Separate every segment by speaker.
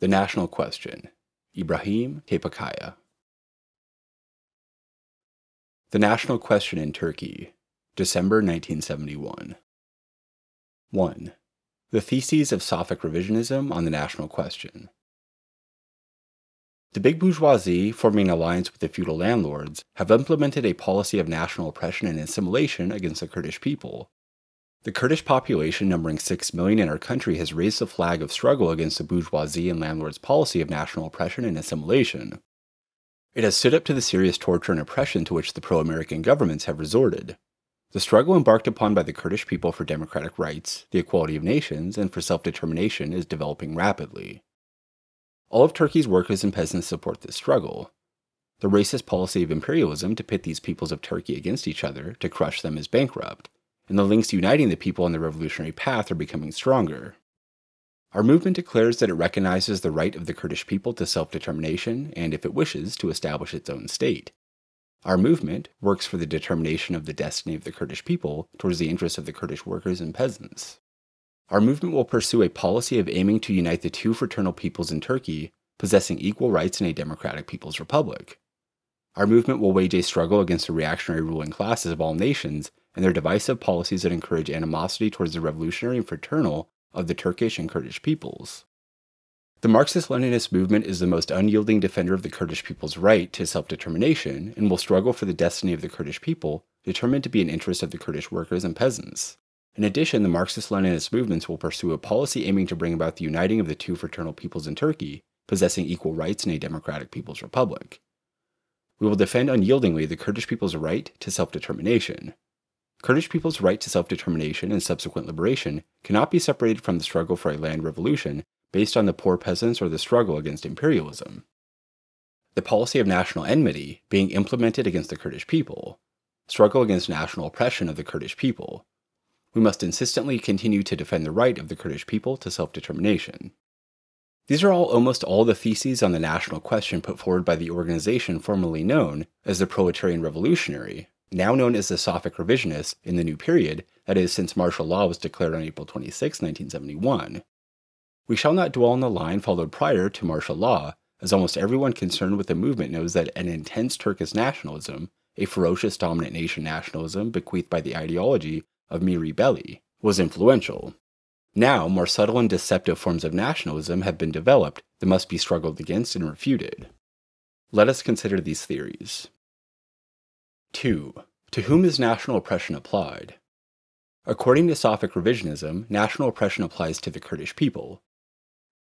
Speaker 1: The National Question Ibrahim Kaypakkaya. The National Question in Turkey, December 1971. 1. The Theses of Safak Revisionism on the National Question. The big bourgeoisie, forming an alliance with the feudal landlords, have implemented a policy of national oppression and assimilation against the Kurdish people. The Kurdish population, numbering 6 million in our country, has raised the flag of struggle against the bourgeoisie and landlords' policy of national oppression and assimilation. It has stood up to the serious torture and oppression to which the pro American governments have resorted. The struggle embarked upon by the Kurdish people for democratic rights, the equality of nations, and for self determination is developing rapidly. All of Turkey's workers and peasants support this struggle. The racist policy of imperialism to pit these peoples of Turkey against each other to crush them is bankrupt, and the links uniting the people on the revolutionary path are becoming stronger. Our movement declares that it recognizes the right of the Kurdish people to self determination and, if it wishes, to establish its own state. Our movement works for the determination of the destiny of the Kurdish people towards the interests of the Kurdish workers and peasants. Our movement will pursue a policy of aiming to unite the two fraternal peoples in Turkey, possessing equal rights in a democratic people's republic. Our movement will wage a struggle against the reactionary ruling classes of all nations and their divisive policies that encourage animosity towards the revolutionary and fraternal of the Turkish and Kurdish peoples. The Marxist Leninist movement is the most unyielding defender of the Kurdish people's right to self determination and will struggle for the destiny of the Kurdish people, determined to be in interest of the Kurdish workers and peasants. In addition, the Marxist Leninist movements will pursue a policy aiming to bring about the uniting of the two fraternal peoples in Turkey, possessing equal rights in a democratic people's republic. We will defend unyieldingly the Kurdish people's right to self determination. Kurdish people's right to self determination and subsequent liberation cannot be separated from the struggle for a land revolution based on the poor peasants or the struggle against imperialism. The policy of national enmity being implemented against the Kurdish people, struggle against national oppression of the Kurdish people, we must insistently continue to defend the right of the Kurdish people to self determination. These are all almost all the theses on the national question put forward by the organization formerly known as the Proletarian Revolutionary, now known as the Safak Revisionists in the new period, that is, since martial law was declared on April 26, 1971. We shall not dwell on the line followed prior to martial law, as almost everyone concerned with the movement knows that an intense Turkish nationalism, a ferocious dominant nation nationalism bequeathed by the ideology of Mihri Belli, was influential. Now, more subtle and deceptive forms of nationalism have been developed that must be struggled against and refuted. Let us consider these theories. 2. To whom is national oppression applied? According to Safak revisionism, national oppression applies to the Kurdish people.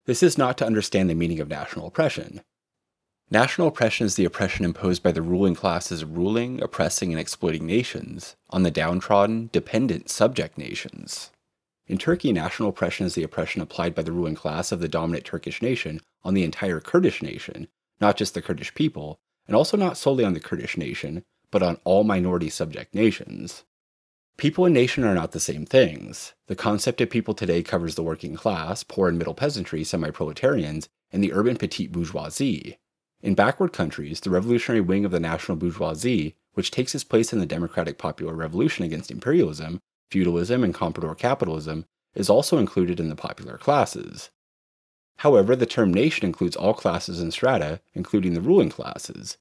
Speaker 1: This is not to understand the meaning of national oppression. National oppression is the oppression imposed by the ruling classes ruling, oppressing, and exploiting nations on the downtrodden, dependent subject nations. In Turkey, national oppression is the oppression applied by the ruling class of the dominant Turkish nation on the entire Kurdish nation, not just the Kurdish people, and also not solely on the Kurdish nation, but on all minority subject nations. People and nation are not the same things. The concept of people today covers the working class, poor and middle peasantry, semi proletarians, and the urban petite bourgeoisie. In backward countries, the revolutionary wing of the national bourgeoisie, which takes its place in the democratic popular revolution against imperialism, feudalism, and comprador capitalism, is also included in the popular classes. However, the term nation includes all classes and strata, including the ruling classes.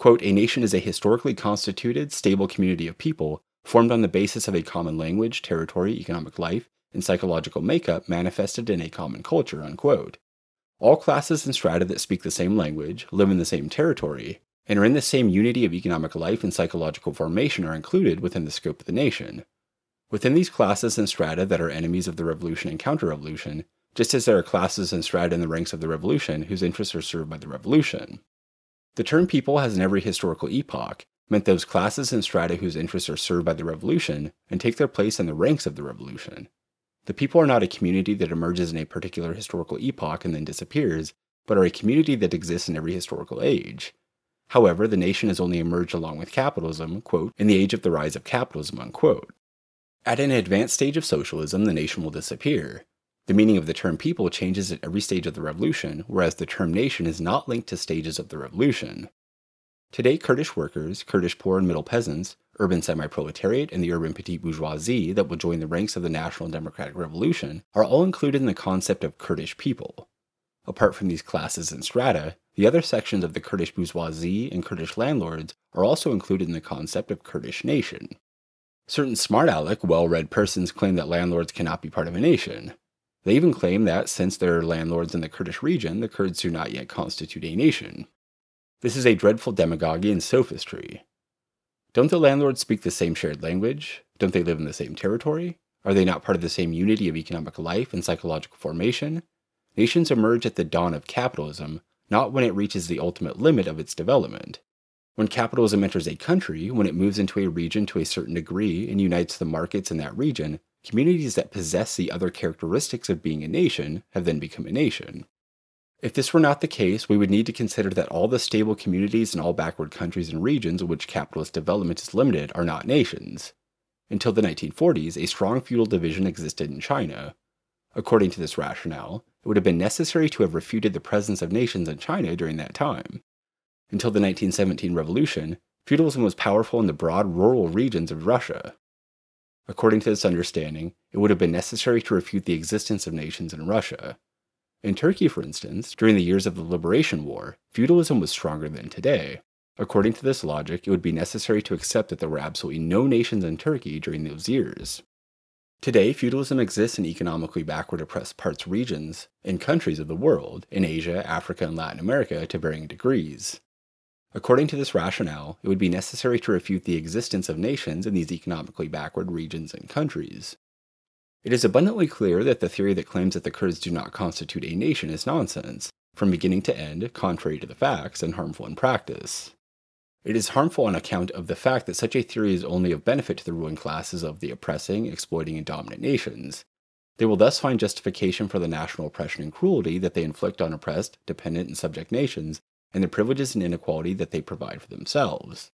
Speaker 1: Quote, a nation is a historically constituted, stable community of people formed on the basis of a common language, territory, economic life, and psychological makeup manifested in a common culture, unquote. All classes and strata that speak the same language, live in the same territory, and are in the same unity of economic life and psychological formation are included within the scope of the nation. Within these classes and strata that are enemies of the revolution and counter revolution, just as there are classes and strata in the ranks of the revolution whose interests are served by the revolution. The term people has in every historical epoch meant those classes and strata whose interests are served by the revolution and take their place in the ranks of the revolution. The people are not a community that emerges in a particular historical epoch and then disappears, but are a community that exists in every historical age. However, the nation has only emerged along with capitalism, quote, in the age of the rise of capitalism, unquote. At an advanced stage of socialism, the nation will disappear. The meaning of the term people changes at every stage of the revolution, whereas the term nation is not linked to stages of the revolution. Today, Kurdish workers, Kurdish poor and middle peasants, urban semi proletariat, and the urban petite bourgeoisie that will join the ranks of the National Democratic Revolution are all included in the concept of Kurdish people. Apart from these classes and strata, the other sections of the Kurdish bourgeoisie and Kurdish landlords are also included in the concept of Kurdish nation. Certain smart aleck, well read persons claim that landlords cannot be part of a nation. They even claim that since they're landlords in the Kurdish region, the Kurds do not yet constitute a nation. This is a dreadful demagogy and sophistry. Don't the landlords speak the same shared language? Don't they live in the same territory? Are they not part of the same unity of economic life and psychological formation? Nations emerge at the dawn of capitalism, not when it reaches the ultimate limit of its development. When capitalism enters a country, when it moves into a region to a certain degree and unites the markets in that region, communities that possess the other characteristics of being a nation have then become a nation. If this were not the case, we would need to consider that all the stable communities in all backward countries and regions in which capitalist development is limited are not nations. Until the 1940s, a strong feudal division existed in China. According to this rationale, it would have been necessary to have refuted the presence of nations in China during that time. Until the 1917 revolution, feudalism was powerful in the broad rural regions of Russia. According to this understanding, it would have been necessary to refute the existence of nations in Russia. In Turkey, for instance, during the years of the Liberation War, feudalism was stronger than today. According to this logic, it would be necessary to accept that there were absolutely no nations in Turkey during those years. Today, feudalism exists in economically backward oppressed parts regions and countries of the world, in Asia, Africa, and Latin America to varying degrees. According to this rationale, it would be necessary to refute the existence of nations in these economically backward regions and countries. It is abundantly clear that the theory that claims that the Kurds do not constitute a nation is nonsense, from beginning to end, contrary to the facts, and harmful in practice. It is harmful on account of the fact that such a theory is only of benefit to the ruling classes of the oppressing, exploiting, and dominant nations. They will thus find justification for the national oppression and cruelty that they inflict on oppressed, dependent, and subject nations, and the privileges and inequality that they provide for themselves.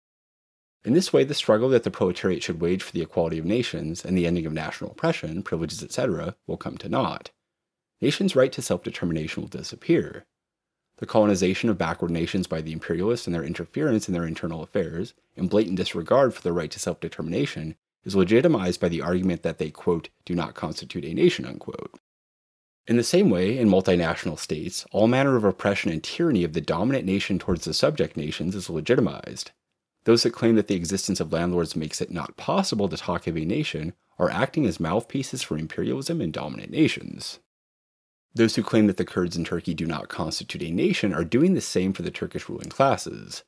Speaker 1: In this way, the struggle that the proletariat should wage for the equality of nations and the ending of national oppression, privileges, etc., will come to naught. Nations' right to self determination will disappear, the colonization of backward nations by the imperialists and their interference in their internal affairs, and blatant disregard for their right to self determination, is legitimized by the argument that they, quote, do not constitute a nation, unquote. In the same way, in multinational states, all manner of oppression and tyranny of the dominant nation towards the subject nations is legitimized. Those that claim that the existence of landlords makes it not possible to talk of a nation are acting as mouthpieces for imperialism and dominant nations. Those who claim that the Kurds in Turkey do not constitute a nation are doing the same for the Turkish ruling classes.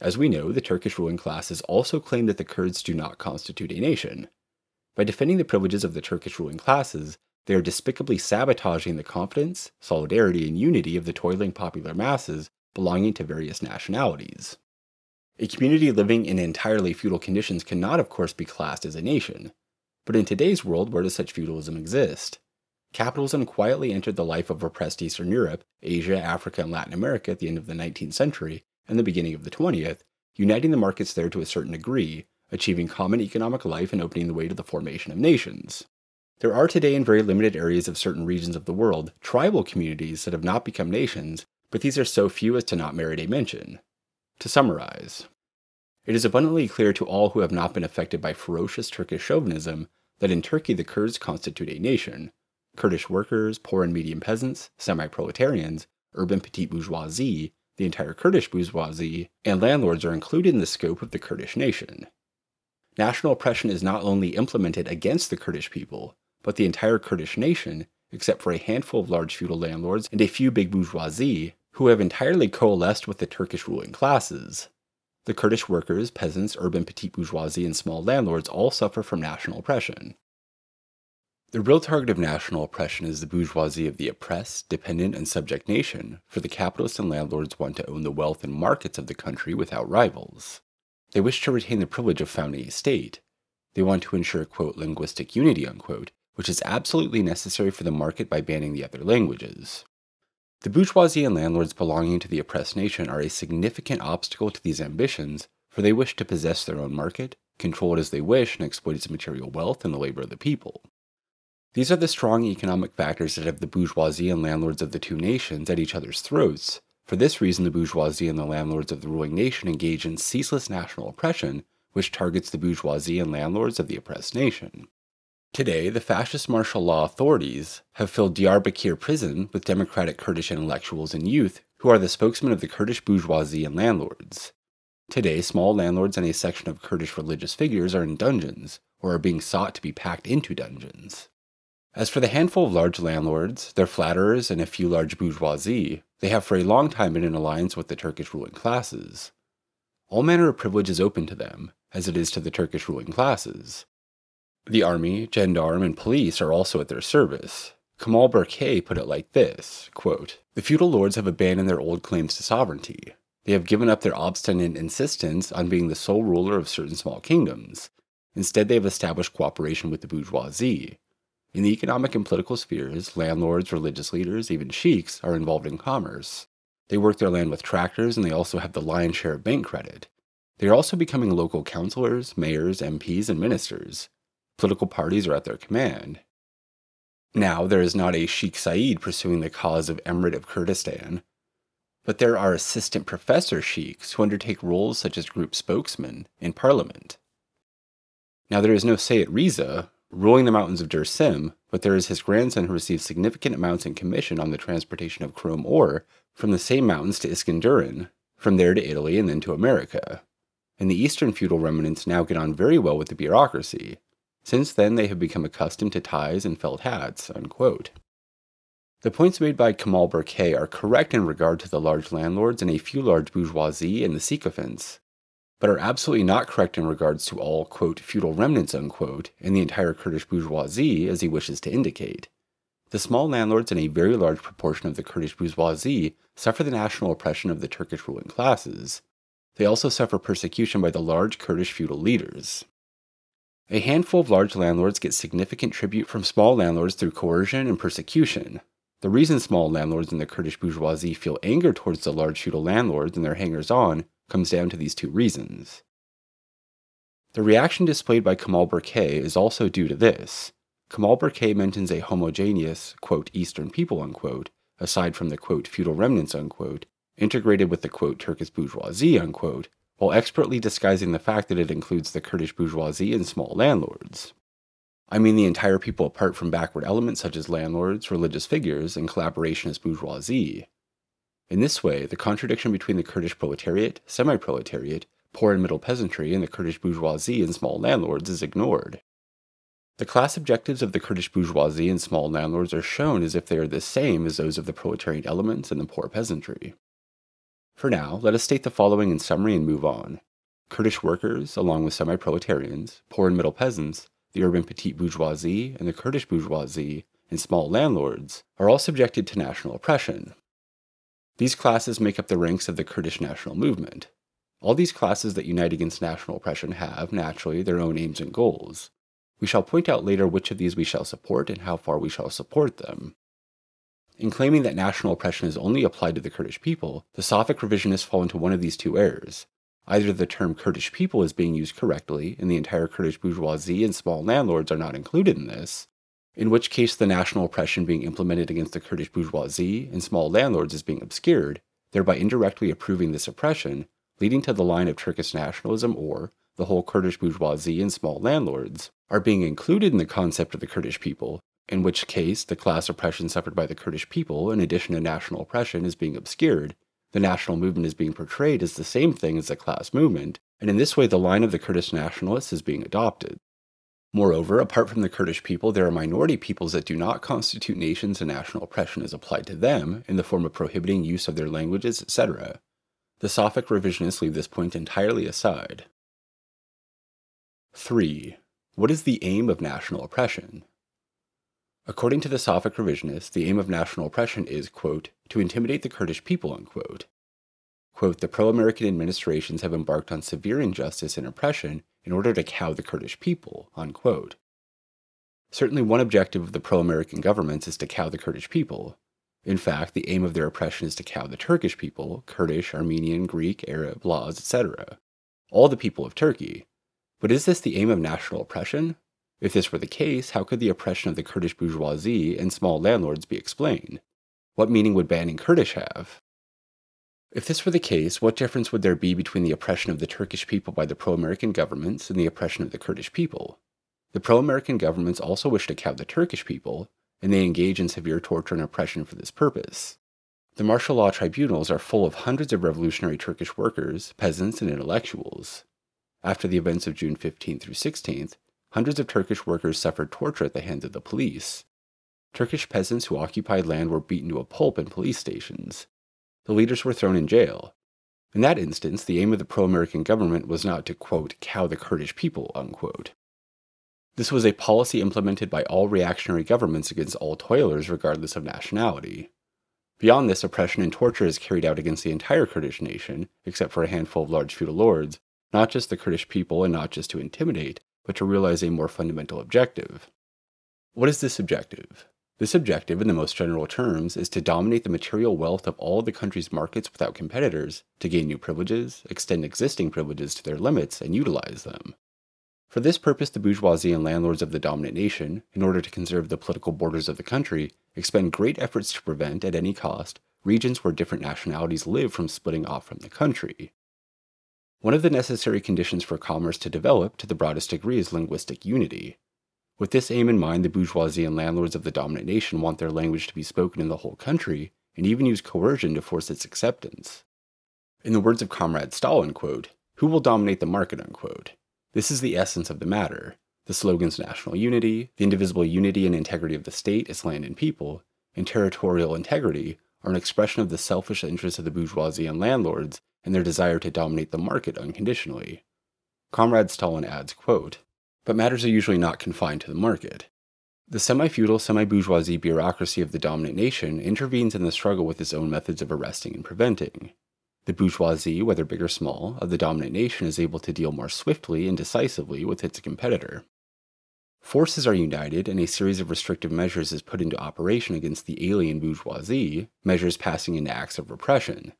Speaker 1: As we know, the Turkish ruling classes also claim that the Kurds do not constitute a nation. By defending the privileges of the Turkish ruling classes, they are despicably sabotaging the confidence, solidarity, and unity of the toiling popular masses belonging to various nationalities. A community living in entirely feudal conditions cannot, of course, be classed as a nation. But in today's world, where does such feudalism exist? capitalism quietly entered the life of oppressed Eastern Europe, Asia, Africa, and Latin America at the end of the 19th century and the beginning of the 20th, uniting the markets there to a certain degree, achieving common economic life and opening the way to the formation of nations. There are today in very limited areas of certain regions of the world tribal communities that have not become nations, but these are so few as to not merit a mention. To summarize, it is abundantly clear to all who have not been affected by ferocious Turkish chauvinism that in Turkey the Kurds constitute a nation, Kurdish workers, poor and medium peasants, semi proletarians, urban petite bourgeoisie, the entire Kurdish bourgeoisie, and landlords are included in the scope of the Kurdish nation. National oppression is not only implemented against the Kurdish people, but the entire Kurdish nation, except for a handful of large feudal landlords and a few big bourgeoisie, who have entirely coalesced with the Turkish ruling classes. The Kurdish workers, peasants, urban petite bourgeoisie, and small landlords all suffer from national oppression. The real target of national oppression is the bourgeoisie of the oppressed, dependent, and subject nation, for the capitalists and landlords want to own the wealth and markets of the country without rivals. They wish to retain the privilege of founding a state. They want to ensure, quote, linguistic unity, unquote, which is absolutely necessary for the market by banning the other languages. The bourgeoisie and landlords belonging to the oppressed nation are a significant obstacle to these ambitions, for they wish to possess their own market, control it as they wish, and exploit its material wealth and the labor of the people. These are the strong economic factors that have the bourgeoisie and landlords of the two nations at each other's throats. For this reason, the bourgeoisie and the landlords of the ruling nation engage in ceaseless national oppression, which targets the bourgeoisie and landlords of the oppressed nation. Today, the fascist martial law authorities have filled Diyarbakir prison with democratic Kurdish intellectuals and youth who are the spokesmen of the Kurdish bourgeoisie and landlords. Today, small landlords and a section of Kurdish religious figures are in dungeons, or are being sought to be packed into dungeons. As for the handful of large landlords, their flatterers, and a few large bourgeoisie, they have for a long time been in alliance with the Turkish ruling classes. All manner of privilege is open to them, as it is to the Turkish ruling classes. The army, gendarme, and police are also at their service. Kemal Burkay put it like this quote, The feudal lords have abandoned their old claims to sovereignty. They have given up their obstinate insistence on being the sole ruler of certain small kingdoms. Instead, they have established cooperation with the bourgeoisie. In the economic and political spheres, landlords, religious leaders, even sheiks are involved in commerce. They work their land with tractors and they also have the lion's share of bank credit. They are also becoming local councillors, mayors, MPs, and ministers. Political parties are at their command. Now, there is not a Sheikh Said pursuing the cause of Emirate of Kurdistan, but there are assistant professor sheiks who undertake roles such as group spokesmen in parliament. Now, there is no Sayyid Riza ruling the mountains of Dersim, but there is his grandson who receives significant amounts in commission on the transportation of chrome ore from the same mountains to Iskenderun, from there to Italy and then to America. And the eastern feudal remnants now get on very well with the bureaucracy, since then, they have become accustomed to ties and felt hats. Unquote. The points made by Kemal Burkay are correct in regard to the large landlords and a few large bourgeoisie and the sycophants, but are absolutely not correct in regards to all, quote, feudal remnants, unquote, and the entire Kurdish bourgeoisie, as he wishes to indicate. The small landlords and a very large proportion of the Kurdish bourgeoisie suffer the national oppression of the Turkish ruling classes. They also suffer persecution by the large Kurdish feudal leaders. A handful of large landlords get significant tribute from small landlords through coercion and persecution. The reason small landlords and the Kurdish bourgeoisie feel anger towards the large feudal landlords and their hangers on comes down to these two reasons. The reaction displayed by Kemal Burkay is also due to this. Kemal Burkay mentions a homogeneous, quote, Eastern people, unquote, aside from the, quote, feudal remnants, unquote, integrated with the, quote, Turkish bourgeoisie, unquote, while expertly disguising the fact that it includes the Kurdish bourgeoisie and small landlords. I mean the entire people apart from backward elements such as landlords, religious figures, and collaborationist bourgeoisie. In this way, the contradiction between the Kurdish proletariat, semi proletariat, poor and middle peasantry, and the Kurdish bourgeoisie and small landlords is ignored. The class objectives of the Kurdish bourgeoisie and small landlords are shown as if they are the same as those of the proletarian elements and the poor peasantry. For now, let us state the following in summary and move on. Kurdish workers, along with semi proletarians, poor and middle peasants, the urban petite bourgeoisie, and the Kurdish bourgeoisie, and small landlords, are all subjected to national oppression. These classes make up the ranks of the Kurdish national movement. All these classes that unite against national oppression have, naturally, their own aims and goals. We shall point out later which of these we shall support and how far we shall support them. In claiming that national oppression is only applied to the Kurdish people, the Safak revisionists fall into one of these two errors. Either the term Kurdish people is being used correctly, and the entire Kurdish bourgeoisie and small landlords are not included in this, in which case the national oppression being implemented against the Kurdish bourgeoisie and small landlords is being obscured, thereby indirectly approving this oppression, leading to the line of Turkish nationalism or the whole Kurdish bourgeoisie and small landlords are being included in the concept of the Kurdish people, in which case the class oppression suffered by the Kurdish people, in addition to national oppression, is being obscured. The national movement is being portrayed as the same thing as the class movement, and in this way the line of the Kurdish nationalists is being adopted. Moreover, apart from the Kurdish people, there are minority peoples that do not constitute nations and national oppression is applied to them in the form of prohibiting use of their languages, etc. The Safak revisionists leave this point entirely aside. 3. What is the aim of national oppression? According to the Safak revisionists, the aim of national oppression is, quote, to intimidate the Kurdish people, unquote. Quote, the pro American administrations have embarked on severe injustice and oppression in order to cow the Kurdish people, unquote. Certainly, one objective of the pro American governments is to cow the Kurdish people. In fact, the aim of their oppression is to cow the Turkish people Kurdish, Armenian, Greek, Arab, Laz, etc. All the people of Turkey. But is this the aim of national oppression? If this were the case, how could the oppression of the Kurdish bourgeoisie and small landlords be explained? What meaning would banning Kurdish have? If this were the case, what difference would there be between the oppression of the Turkish people by the pro American governments and the oppression of the Kurdish people? The pro American governments also wish to cow the Turkish people, and they engage in severe torture and oppression for this purpose. The martial law tribunals are full of hundreds of revolutionary Turkish workers, peasants, and intellectuals. After the events of June 15th through 16th, hundreds of Turkish workers suffered torture at the hands of the police. Turkish peasants who occupied land were beaten to a pulp in police stations. The leaders were thrown in jail. In that instance, the aim of the pro American government was not to, quote, cow the Kurdish people, unquote. This was a policy implemented by all reactionary governments against all toilers, regardless of nationality. Beyond this, oppression and torture is carried out against the entire Kurdish nation, except for a handful of large feudal lords, not just the Kurdish people and not just to intimidate, but to realize a more fundamental objective. What is this objective? This objective, in the most general terms, is to dominate the material wealth of all the country's markets without competitors, to gain new privileges, extend existing privileges to their limits, and utilize them. For this purpose, the bourgeoisie and landlords of the dominant nation, in order to conserve the political borders of the country, expend great efforts to prevent, at any cost, regions where different nationalities live from splitting off from the country. One of the necessary conditions for commerce to develop to the broadest degree is linguistic unity. With this aim in mind, the bourgeoisie and landlords of the dominant nation want their language to be spoken in the whole country, and even use coercion to force its acceptance. In the words of Comrade Stalin, quote, who will dominate the market, unquote? This is the essence of the matter. The slogans national unity, the indivisible unity and integrity of the state, its land and people, and territorial integrity are an expression of the selfish interests of the bourgeoisie and landlords and their desire to dominate the market unconditionally. Comrade Stalin adds, quote, But matters are usually not confined to the market. The semi feudal, semi bourgeoisie bureaucracy of the dominant nation intervenes in the struggle with its own methods of arresting and preventing. The bourgeoisie, whether big or small, of the dominant nation is able to deal more swiftly and decisively with its competitor. Forces are united, and a series of restrictive measures is put into operation against the alien bourgeoisie, measures passing into acts of repression.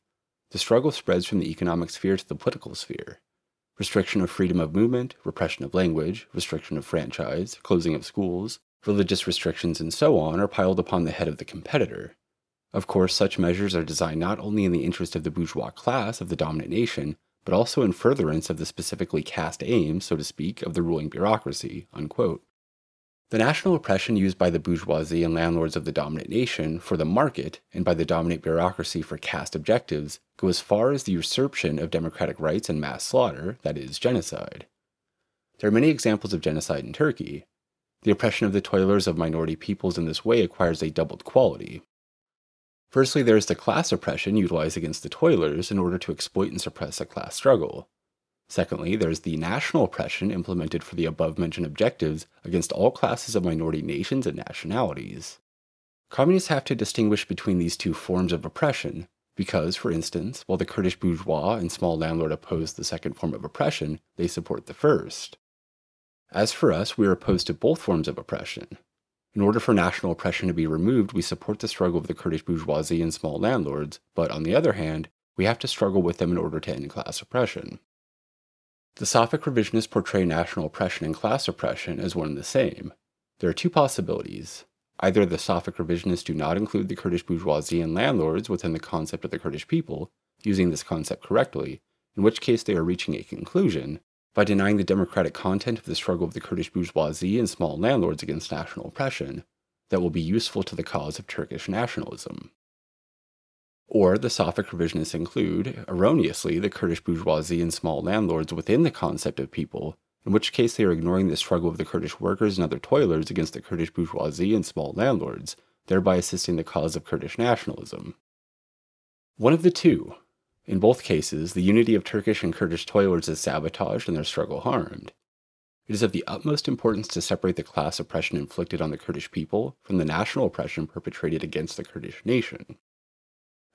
Speaker 1: The struggle spreads from the economic sphere to the political sphere. Restriction of freedom of movement, repression of language, restriction of franchise, closing of schools, religious restrictions, and so on are piled upon the head of the competitor, of course, such measures are designed not only in the interest of the bourgeois class of the dominant nation, but also in furtherance of the specifically cast aims, so to speak, of the ruling bureaucracy. Unquote. The national oppression used by the bourgeoisie and landlords of the dominant nation for the market and by the dominant bureaucracy for caste objectives go as far as the usurpation of democratic rights and mass slaughter, that is, genocide. There are many examples of genocide in Turkey. The oppression of the toilers of minority peoples in this way acquires a doubled quality. Firstly, there is the class oppression utilized against the toilers in order to exploit and suppress a class struggle. Secondly, there is the national oppression implemented for the above mentioned objectives against all classes of minority nations and nationalities. Communists have to distinguish between these two forms of oppression because, for instance, while the Kurdish bourgeois and small landlord oppose the second form of oppression, they support the first. As for us, we are opposed to both forms of oppression, in order for national oppression to be removed, we support the struggle of the Kurdish bourgeoisie and small landlords, but on the other hand, we have to struggle with them in order to end class oppression. The Safak revisionists portray national oppression and class oppression as one and the same. There are two possibilities. Either the Safak revisionists do not include the Kurdish bourgeoisie and landlords within the concept of the Kurdish people, using this concept correctly, in which case they are reaching a conclusion, by denying the democratic content of the struggle of the Kurdish bourgeoisie and small landlords against national oppression that will be useful to the cause of Turkish nationalism. Or the Safak revisionists include, erroneously, the Kurdish bourgeoisie and small landlords within the concept of people, in which case they are ignoring the struggle of the Kurdish workers and other toilers against the Kurdish bourgeoisie and small landlords, thereby assisting the cause of Kurdish nationalism. One of the two, in both cases, the unity of Turkish and Kurdish toilers is sabotaged and their struggle harmed. It is of the utmost importance to separate the class oppression inflicted on the Kurdish people from the national oppression perpetrated against the Kurdish nation.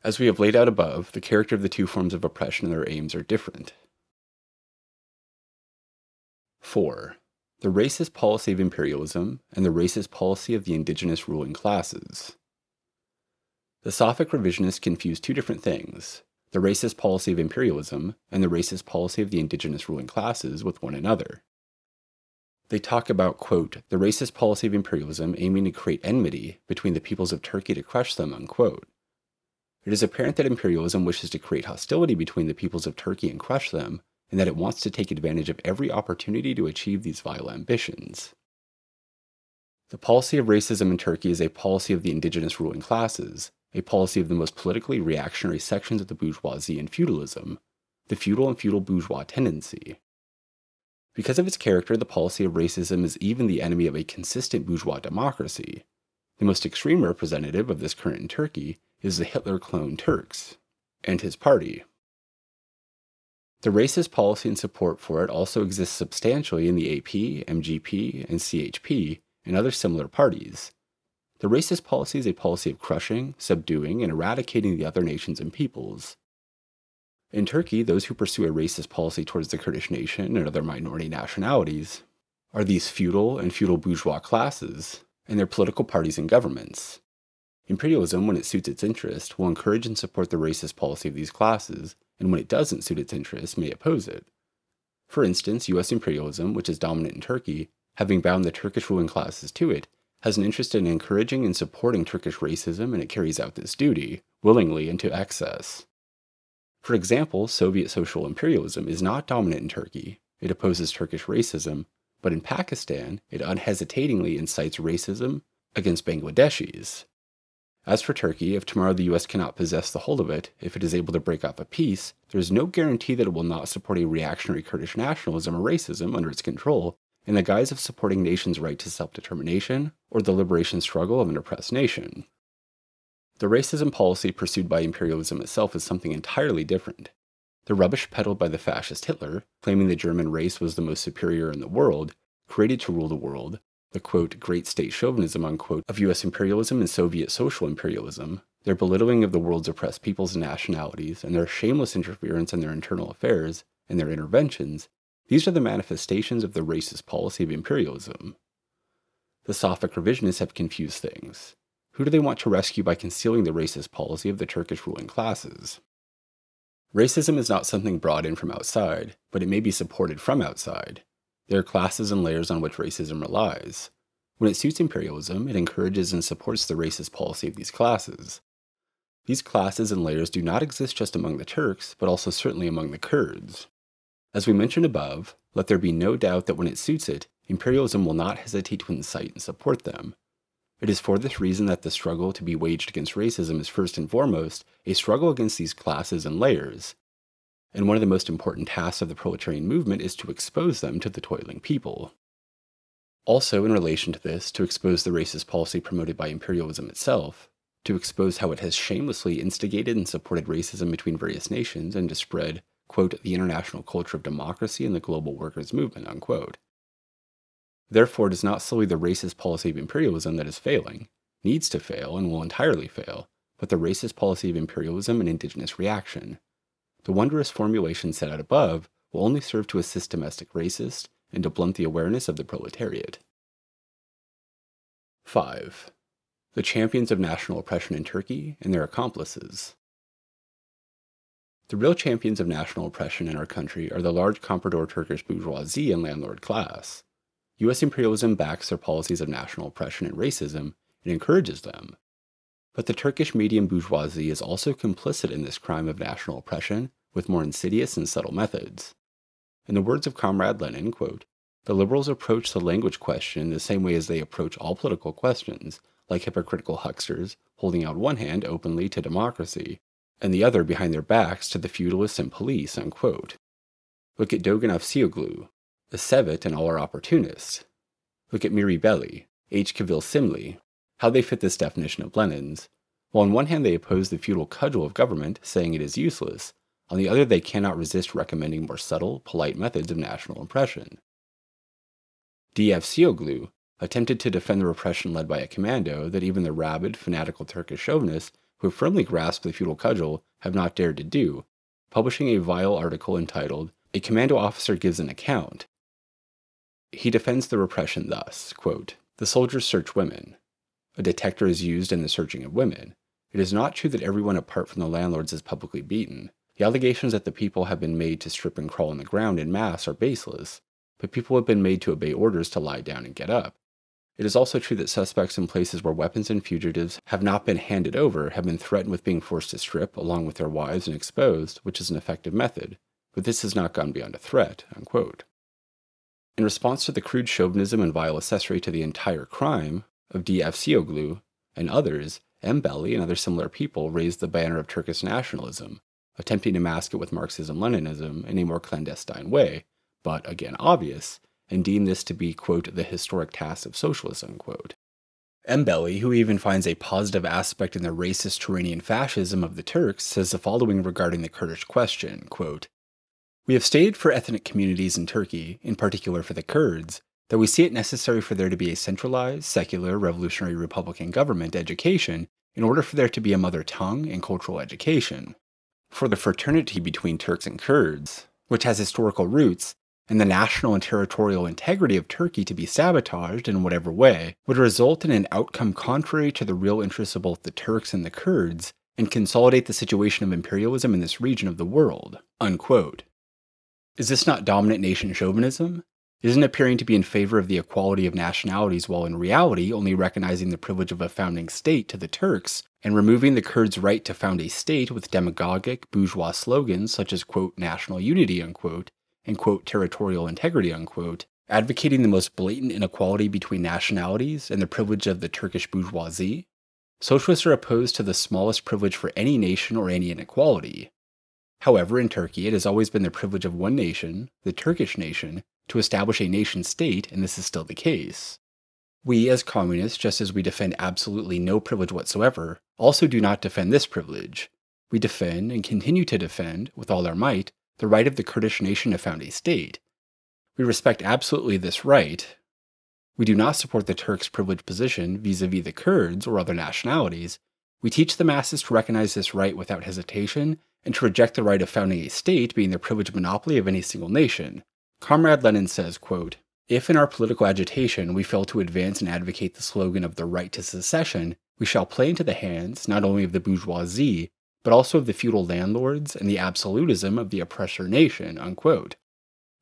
Speaker 1: As we have laid out above, the character of the two forms of oppression and their aims are different. 4. The racist policy of imperialism and the racist policy of the indigenous ruling classes. The Safak revisionists confuse two different things the racist policy of imperialism and the racist policy of the indigenous ruling classes with one another. They talk about, quote, the racist policy of imperialism aiming to create enmity between the peoples of Turkey to crush them, unquote. It is apparent that imperialism wishes to create hostility between the peoples of Turkey and crush them, and that it wants to take advantage of every opportunity to achieve these vile ambitions. The policy of racism in Turkey is a policy of the indigenous ruling classes, a policy of the most politically reactionary sections of the bourgeoisie and feudalism, the feudal and feudal bourgeois tendency. Because of its character, the policy of racism is even the enemy of a consistent bourgeois democracy. The most extreme representative of this current in Turkey is the Hitler clone Türkeş and his party. The racist policy and support for it also exists substantially in the AP, MGP, and CHP and other similar parties. The racist policy is a policy of crushing, subduing, and eradicating the other nations and peoples. In Turkey, those who pursue a racist policy towards the Kurdish nation and other minority nationalities are these feudal and feudal bourgeois classes and their political parties and governments. Imperialism, when it suits its interest, will encourage and support the racist policy of these classes, and when it doesn't suit its interest, may oppose it. For instance, US imperialism, which is dominant in Turkey, having bound the Turkish ruling classes to it, has an interest in encouraging and supporting Turkish racism, and it carries out this duty, willingly and to excess. For example, Soviet social imperialism is not dominant in Turkey. It opposes Turkish racism, but in Pakistan, it unhesitatingly incites racism against Bangladeshis. As for Turkey, if tomorrow the US cannot possess the whole of it, if it is able to break off a peace, there is no guarantee that it will not support a reactionary Kurdish nationalism or racism under its control in the guise of supporting nations' right to self determination or the liberation struggle of an oppressed nation. The racism policy pursued by imperialism itself is something entirely different. The rubbish peddled by the fascist Hitler, claiming the German race was the most superior in the world, created to rule the world, the quote, great state chauvinism unquote, of US imperialism and Soviet social imperialism, their belittling of the world's oppressed peoples and nationalities, and their shameless interference in their internal affairs and their interventions, these are the manifestations of the racist policy of imperialism. The Safak revisionists have confused things. Who do they want to rescue by concealing the racist policy of the Turkish ruling classes? Racism is not something brought in from outside, but it may be supported from outside. There are classes and layers on which racism relies. When it suits imperialism, it encourages and supports the racist policy of these classes. These classes and layers do not exist just among the Turks, but also certainly among the Kurds. As we mentioned above, let there be no doubt that when it suits it, imperialism will not hesitate to incite and support them. It is for this reason that the struggle to be waged against racism is first and foremost a struggle against these classes and layers. And one of the most important tasks of the proletarian movement is to expose them to the toiling people. Also, in relation to this, to expose the racist policy promoted by imperialism itself, to expose how it has shamelessly instigated and supported racism between various nations, and to spread, quote, the international culture of democracy and the global workers' movement, unquote. Therefore, it is not solely the racist policy of imperialism that is failing, needs to fail, and will entirely fail, but the racist policy of imperialism and indigenous reaction. The wondrous formulation set out above will only serve to assist domestic racists and to blunt the awareness of the proletariat. 5. The champions of national oppression in Turkey and their accomplices. The real champions of national oppression in our country are the large comprador Turkish bourgeoisie and landlord class. US imperialism backs their policies of national oppression and racism and encourages them. But the Turkish medium bourgeoisie is also complicit in this crime of national oppression with more insidious and subtle methods. In the words of Comrade Lenin, quote, the liberals approach the language question in the same way as they approach all political questions, like hypocritical hucksters, holding out one hand openly to democracy, and the other behind their backs to the feudalists and police. Unquote. Look at Dogan Avcioglu, the Sevet and all are opportunists. Look at Mihri Belli, H. Kivilcimli, how they fit this definition of Lenin's. While on one hand they oppose the feudal cudgel of government, saying it is useless, on the other they cannot resist recommending more subtle, polite methods of national oppression. D. Avcioglu attempted to defend the repression led by a commando that even the rabid, fanatical Turkish chauvinists who firmly grasped the feudal cudgel have not dared to do, publishing a vile article entitled, A Commando Officer Gives an Account, he defends the repression thus quote, The soldiers search women. A detector is used in the searching of women. It is not true that everyone apart from the landlords is publicly beaten. The allegations that the people have been made to strip and crawl on the ground in mass are baseless, but people have been made to obey orders to lie down and get up. It is also true that suspects in places where weapons and fugitives have not been handed over have been threatened with being forced to strip along with their wives and exposed, which is an effective method, but this has not gone beyond a threat. Unquote. In response to the crude chauvinism and vile accessory to the entire crime of D. Avcioglu and others, M. Belli and other similar people raised the banner of Turkish nationalism, attempting to mask it with Marxism Leninism in a more clandestine way, but again obvious, and deem this to be, quote, the historic task of socialism, quote. M. Belli, who even finds a positive aspect in the racist Turanian fascism of the Turks, says the following regarding the Kurdish question quote, We have stated for ethnic communities in Turkey, in particular for the Kurds, that we see it necessary for there to be a centralized, secular, revolutionary republican government education in order for there to be a mother tongue and cultural education. For the fraternity between Turks and Kurds, which has historical roots, and the national and territorial integrity of Turkey to be sabotaged in whatever way would result in an outcome contrary to the real interests of both the Turks and the Kurds and consolidate the situation of imperialism in this region of the world. Unquote. Is this not dominant nation chauvinism? Isn't appearing to be in favor of the equality of nationalities while in reality only recognizing the privilege of a founding state to the Turks and removing the Kurds' right to found a state with demagogic bourgeois slogans such as quote national unity unquote and quote territorial integrity unquote, advocating the most blatant inequality between nationalities and the privilege of the Turkish bourgeoisie, socialists are opposed to the smallest privilege for any nation or any inequality. However, in Turkey, it has always been the privilege of one nation, the Turkish nation, to establish a nation state, and this is still the case. We, as communists, just as we defend absolutely no privilege whatsoever, also do not defend this privilege. We defend and continue to defend, with all our might, the right of the Kurdish nation to found a state. We respect absolutely this right. We do not support the Turks' privileged position vis a vis the Kurds or other nationalities. We teach the masses to recognize this right without hesitation and to reject the right of founding a state being the privileged monopoly of any single nation. Comrade Lenin says, quote, If in our political agitation we fail to advance and advocate the slogan of the right to secession, we shall play into the hands not only of the bourgeoisie, but also of the feudal landlords and the absolutism of the oppressor nation. Unquote.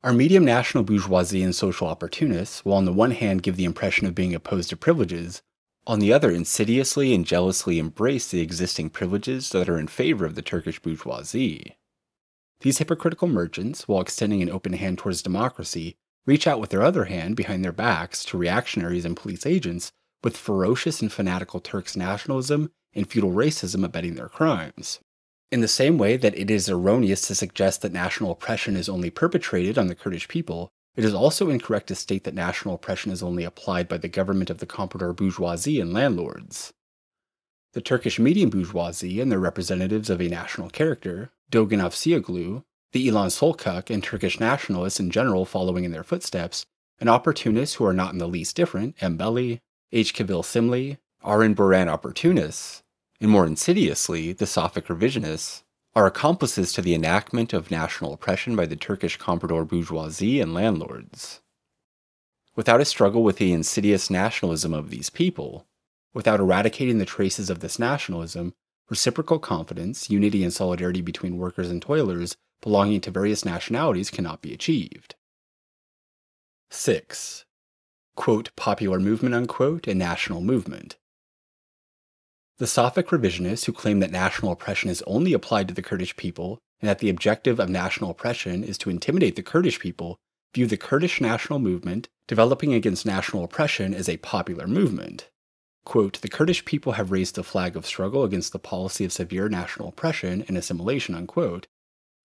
Speaker 1: Our medium national bourgeoisie and social opportunists will on the one hand give the impression of being opposed to privileges, on the other insidiously and jealously embrace the existing privileges that are in favor of the Turkish bourgeoisie. These hypocritical merchants, while extending an open hand towards democracy, reach out with their other hand behind their backs to reactionaries and police agents with ferocious and fanatical Turks nationalism and feudal racism abetting their crimes. In the same way that it is erroneous to suggest that national oppression is only perpetrated on the Kurdish people, it is also incorrect to state that national oppression is only applied by the government of the comprador bourgeoisie and landlords. The Turkish medium bourgeoisie and their representatives of a national character, Dogan Avcioglu, the Ilhan Selcuk, and Turkish nationalists in general following in their footsteps, and opportunists who are not in the least different, M. Belli, H. Kivilcimli, Arun Boran opportunists, and more insidiously, the Safak revisionists, are accomplices to the enactment of national oppression by the Turkish comprador bourgeoisie and landlords. Without a struggle with the insidious nationalism of these people, without eradicating the traces of this nationalism, reciprocal confidence, unity, and solidarity between workers and toilers belonging to various nationalities cannot be achieved. 6. Quote, popular movement, unquote, and national movement. The Safak revisionists who claim that national oppression is only applied to the Kurdish people and that the objective of national oppression is to intimidate the Kurdish people view the Kurdish national movement developing against national oppression as a popular movement. Quote, the Kurdish people have raised the flag of struggle against the policy of severe national oppression and assimilation, unquote.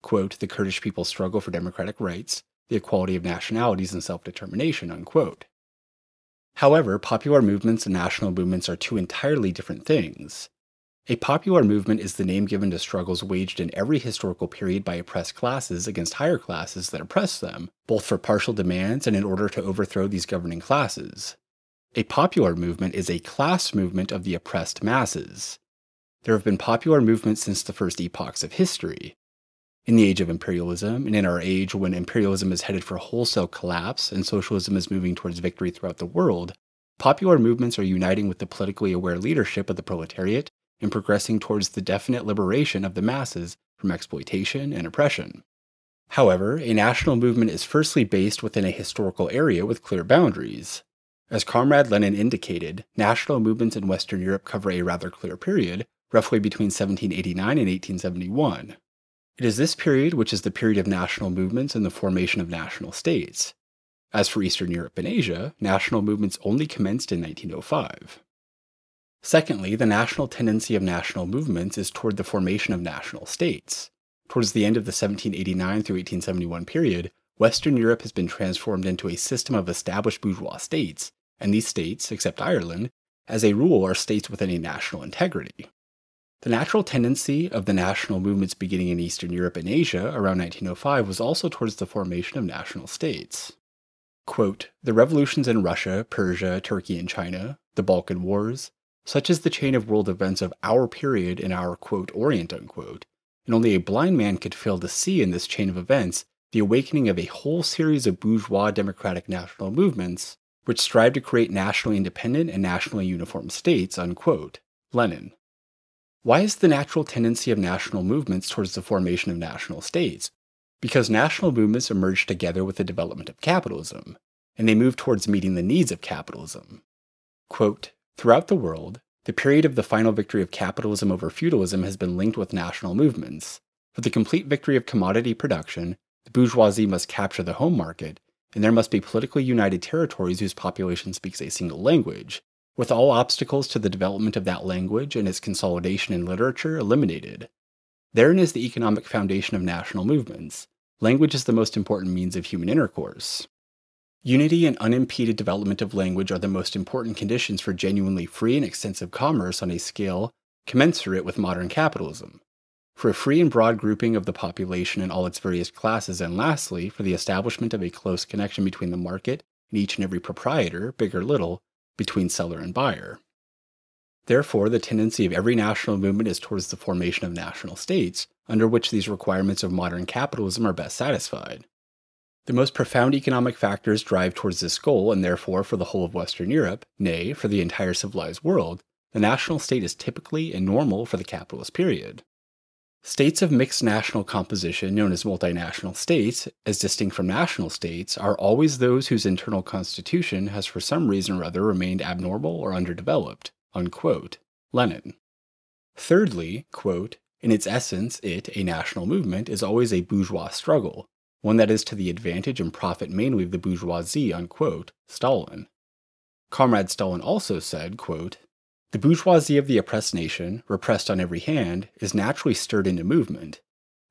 Speaker 1: Quote, the Kurdish people struggle for democratic rights, the equality of nationalities, and self determination, unquote. However, popular movements and national movements are two entirely different things. A popular movement is the name given to struggles waged in every historical period by oppressed classes against higher classes that oppress them, both for partial demands and in order to overthrow these governing classes. A popular movement is a class movement of the oppressed masses. There have been popular movements since the first epochs of history. In the age of imperialism, and in our age when imperialism is headed for wholesale collapse and socialism is moving towards victory throughout the world, popular movements are uniting with the politically aware leadership of the proletariat and progressing towards the definite liberation of the masses from exploitation and oppression. However, a national movement is firstly based within a historical area with clear boundaries. As Comrade Lenin indicated, national movements in Western Europe cover a rather clear period, roughly between 1789 and 1871. It is this period which is the period of national movements and the formation of national states. As for Eastern Europe and Asia, national movements only commenced in 1905. Secondly, the national tendency of national movements is toward the formation of national states. Towards the end of the 1789 through 1871 period, Western Europe has been transformed into a system of established bourgeois states, and these states, except Ireland, as a rule are states with a national integrity. The natural tendency of the national movements beginning in Eastern Europe and Asia around 1905 was also towards the formation of national states. Quote, the revolutions in Russia, Persia, Turkey, and China, the Balkan Wars, such is the chain of world events of our period in our quote, Orient, unquote, and only a blind man could fail to see in this chain of events the awakening of a whole series of bourgeois democratic national movements which strive to create nationally independent and nationally uniform states, unquote. Lenin. Why is the natural tendency of national movements towards the formation of national states? Because national movements emerge together with the development of capitalism, and they move towards meeting the needs of capitalism. Quote, Throughout the world, the period of the final victory of capitalism over feudalism has been linked with national movements. For the complete victory of commodity production, the bourgeoisie must capture the home market, and there must be politically united territories whose population speaks a single language, with all obstacles to the development of that language and its consolidation in literature eliminated. Therein is the economic foundation of national movements. Language is the most important means of human intercourse. Unity and unimpeded development of language are the most important conditions for genuinely free and extensive commerce on a scale commensurate with modern capitalism, for a free and broad grouping of the population in all its various classes, and lastly, for the establishment of a close connection between the market and each and every proprietor, big or little, between seller and buyer. Therefore, the tendency of every national movement is towards the formation of national states, under which these requirements of modern capitalism are best satisfied. The most profound economic factors drive towards this goal, and therefore, for the whole of Western Europe, nay, for the entire civilized world, the national state is typically and normal for the capitalist period. States of mixed national composition, known as multinational states, as distinct from national states, are always those whose internal constitution has for some reason or other remained abnormal or underdeveloped. Unquote. Lenin. Thirdly, quote, in its essence, it, a national movement, is always a bourgeois struggle, one that is to the advantage and profit mainly of the bourgeoisie, unquote, Stalin. Comrade Stalin also said, quote, The bourgeoisie of the oppressed nation, repressed on every hand, is naturally stirred into movement.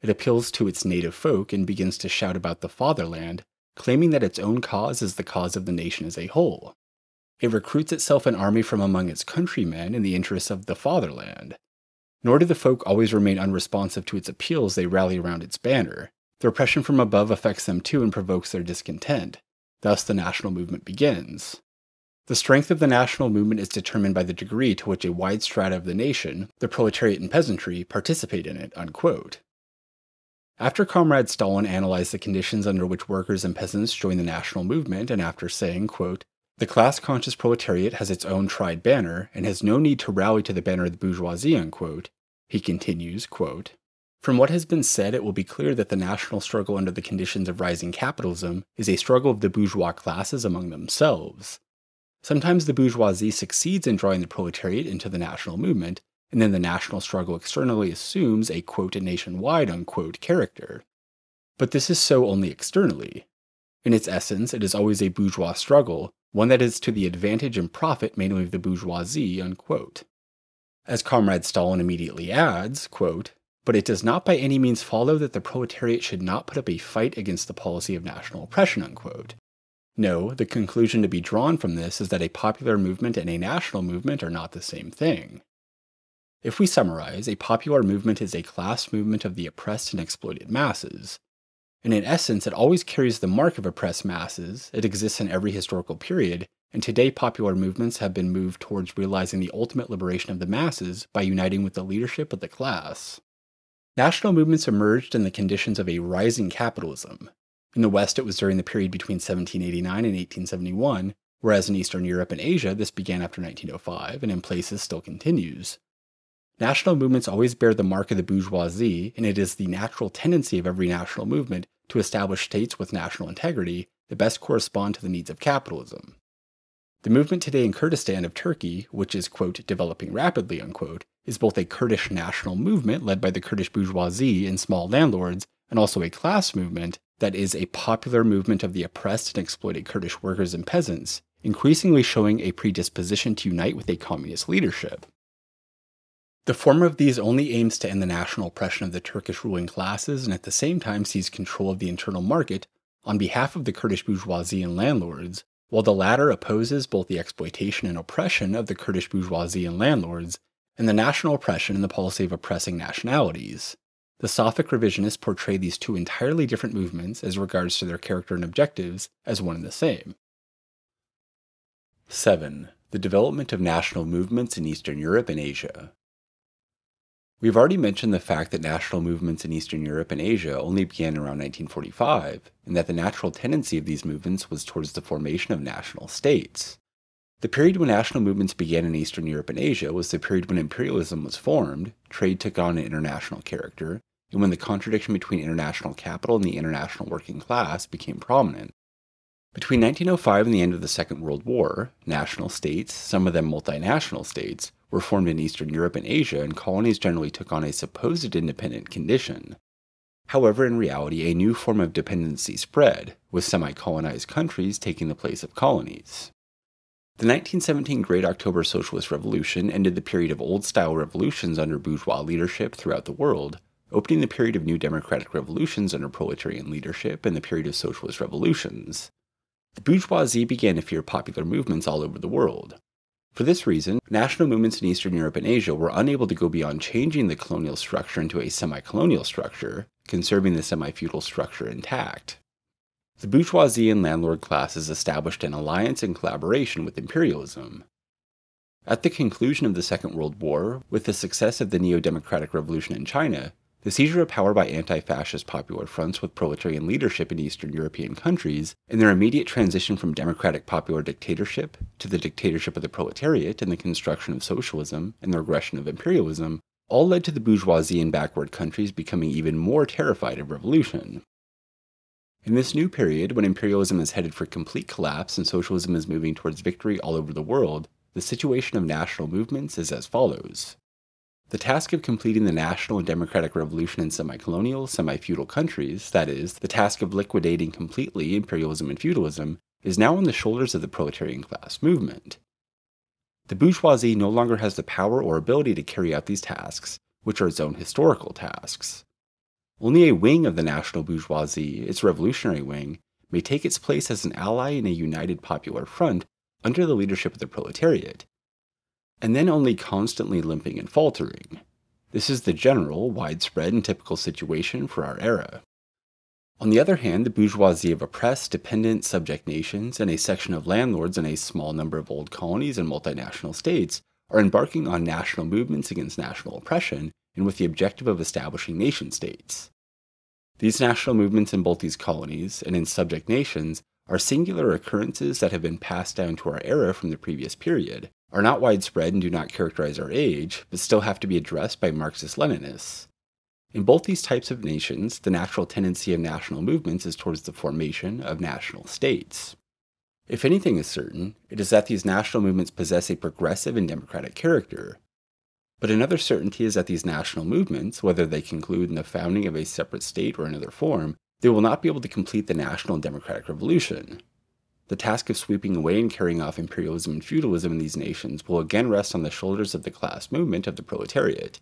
Speaker 1: It appeals to its native folk and begins to shout about the fatherland, claiming that its own cause is the cause of the nation as a whole. It recruits itself an army from among its countrymen in the interests of the fatherland. Nor do the folk always remain unresponsive to its appeals, they rally around its banner, the repression from above affects them too and provokes their discontent. Thus, the national movement begins. The strength of the national movement is determined by the degree to which a wide strata of the nation, the proletariat and peasantry, participate in it. Unquote. After Comrade Stalin analyzed the conditions under which workers and peasants join the national movement, and after saying, quote, the class conscious proletariat has its own tried banner and has no need to rally to the banner of the bourgeoisie, unquote, he continues, quote, from what has been said, it will be clear that the national struggle under the conditions of rising capitalism is a struggle of the bourgeois classes among themselves. Sometimes the bourgeoisie succeeds in drawing the proletariat into the national movement, and then the national struggle externally assumes a quote nationwide unquote character. But this is so only externally. In its essence, it is always a bourgeois struggle, one that is to the advantage and profit mainly of the bourgeoisie. Unquote. As Comrade Stalin immediately adds, quote, but it does not by any means follow that the proletariat should not put up a fight against the policy of national oppression. Unquote. No, the conclusion to be drawn from this is that a popular movement and a national movement are not the same thing. If we summarize, a popular movement is a class movement of the oppressed and exploited masses. And in essence, it always carries the mark of oppressed masses, it exists in every historical period, and today popular movements have been moved towards realizing the ultimate liberation of the masses by uniting with the leadership of the class. National movements emerged in the conditions of a rising capitalism. In the West, it was during the period between 1789 and 1871, whereas in Eastern Europe and Asia, this began after 1905 and in places still continues. National movements always bear the mark of the bourgeoisie, and it is the natural tendency of every national movement to establish states with national integrity that best correspond to the needs of capitalism. The movement today in Kurdistan of Turkey, which is, quote, developing rapidly, unquote, is both a Kurdish national movement led by the Kurdish bourgeoisie and small landlords, and also a class movement that is, a popular movement of the oppressed and exploited Kurdish workers and peasants, increasingly showing a predisposition to unite with a communist leadership. The former of these only aims to end the national oppression of the Turkish ruling classes and at the same time seize control of the internal market on behalf of the Kurdish bourgeoisie and landlords, while the latter opposes both the exploitation and oppression of the Kurdish bourgeoisie and landlords and the national oppression and the policy of oppressing nationalities. The Safak revisionists portray these two entirely different movements as regards to their character and objectives as one and the same. 7. The development of national movements in Eastern Europe and Asia. We've already mentioned the fact that national movements in Eastern Europe and Asia only began around 1945, and that the natural tendency of these movements was towards the formation of national states. The period when national movements began in Eastern Europe and Asia was the period when imperialism was formed, trade took on an international character, and when the contradiction between international capital and the international working class became prominent. Between 1905 and the end of the Second World War, national states, some of them multinational states, were formed in Eastern Europe and Asia, and colonies generally took on a supposed independent condition. However, in reality, a new form of dependency spread, with semi colonized countries taking the place of colonies. The 1917 Great October Socialist Revolution ended the period of old style revolutions under bourgeois leadership throughout the world, opening the period of new democratic revolutions under proletarian leadership and the period of socialist revolutions. The bourgeoisie began to fear popular movements all over the world. For this reason, national movements in Eastern Europe and Asia were unable to go beyond changing the colonial structure into a semi colonial structure, conserving the semi feudal structure intact. The bourgeoisie and landlord classes established an alliance and collaboration with imperialism. At the conclusion of the Second World War, with the success of the neo democratic revolution in China, the seizure of power by anti fascist popular fronts with proletarian leadership in Eastern European countries, and their immediate transition from democratic popular dictatorship to the dictatorship of the proletariat and the construction of socialism and the regression of imperialism, all led to the bourgeoisie in backward countries becoming even more terrified of revolution. In this new period, when imperialism is headed for complete collapse and socialism is moving towards victory all over the world, the situation of national movements is as follows. The task of completing the national and democratic revolution in semi colonial, semi feudal countries, that is, the task of liquidating completely imperialism and feudalism, is now on the shoulders of the proletarian class movement. The bourgeoisie no longer has the power or ability to carry out these tasks, which are its own historical tasks. Only a wing of the national bourgeoisie, its revolutionary wing, may take its place as an ally in a united popular front under the leadership of the proletariat, and then only constantly limping and faltering. This is the general, widespread, and typical situation for our era. On the other hand, the bourgeoisie of oppressed, dependent, subject nations and a section of landlords in a small number of old colonies and multinational states are embarking on national movements against national oppression and with the objective of establishing nation states. These national movements in both these colonies and in subject nations are singular occurrences that have been passed down to our era from the previous period, are not widespread and do not characterize our age, but still have to be addressed by Marxist Leninists. In both these types of nations, the natural tendency of national movements is towards the formation of national states. If anything is certain, it is that these national movements possess a progressive and democratic character, but another certainty is that these national movements, whether they conclude in the founding of a separate state or another form, they will not be able to complete the national democratic revolution. The task of sweeping away and carrying off imperialism and feudalism in these nations will again rest on the shoulders of the class movement of the proletariat.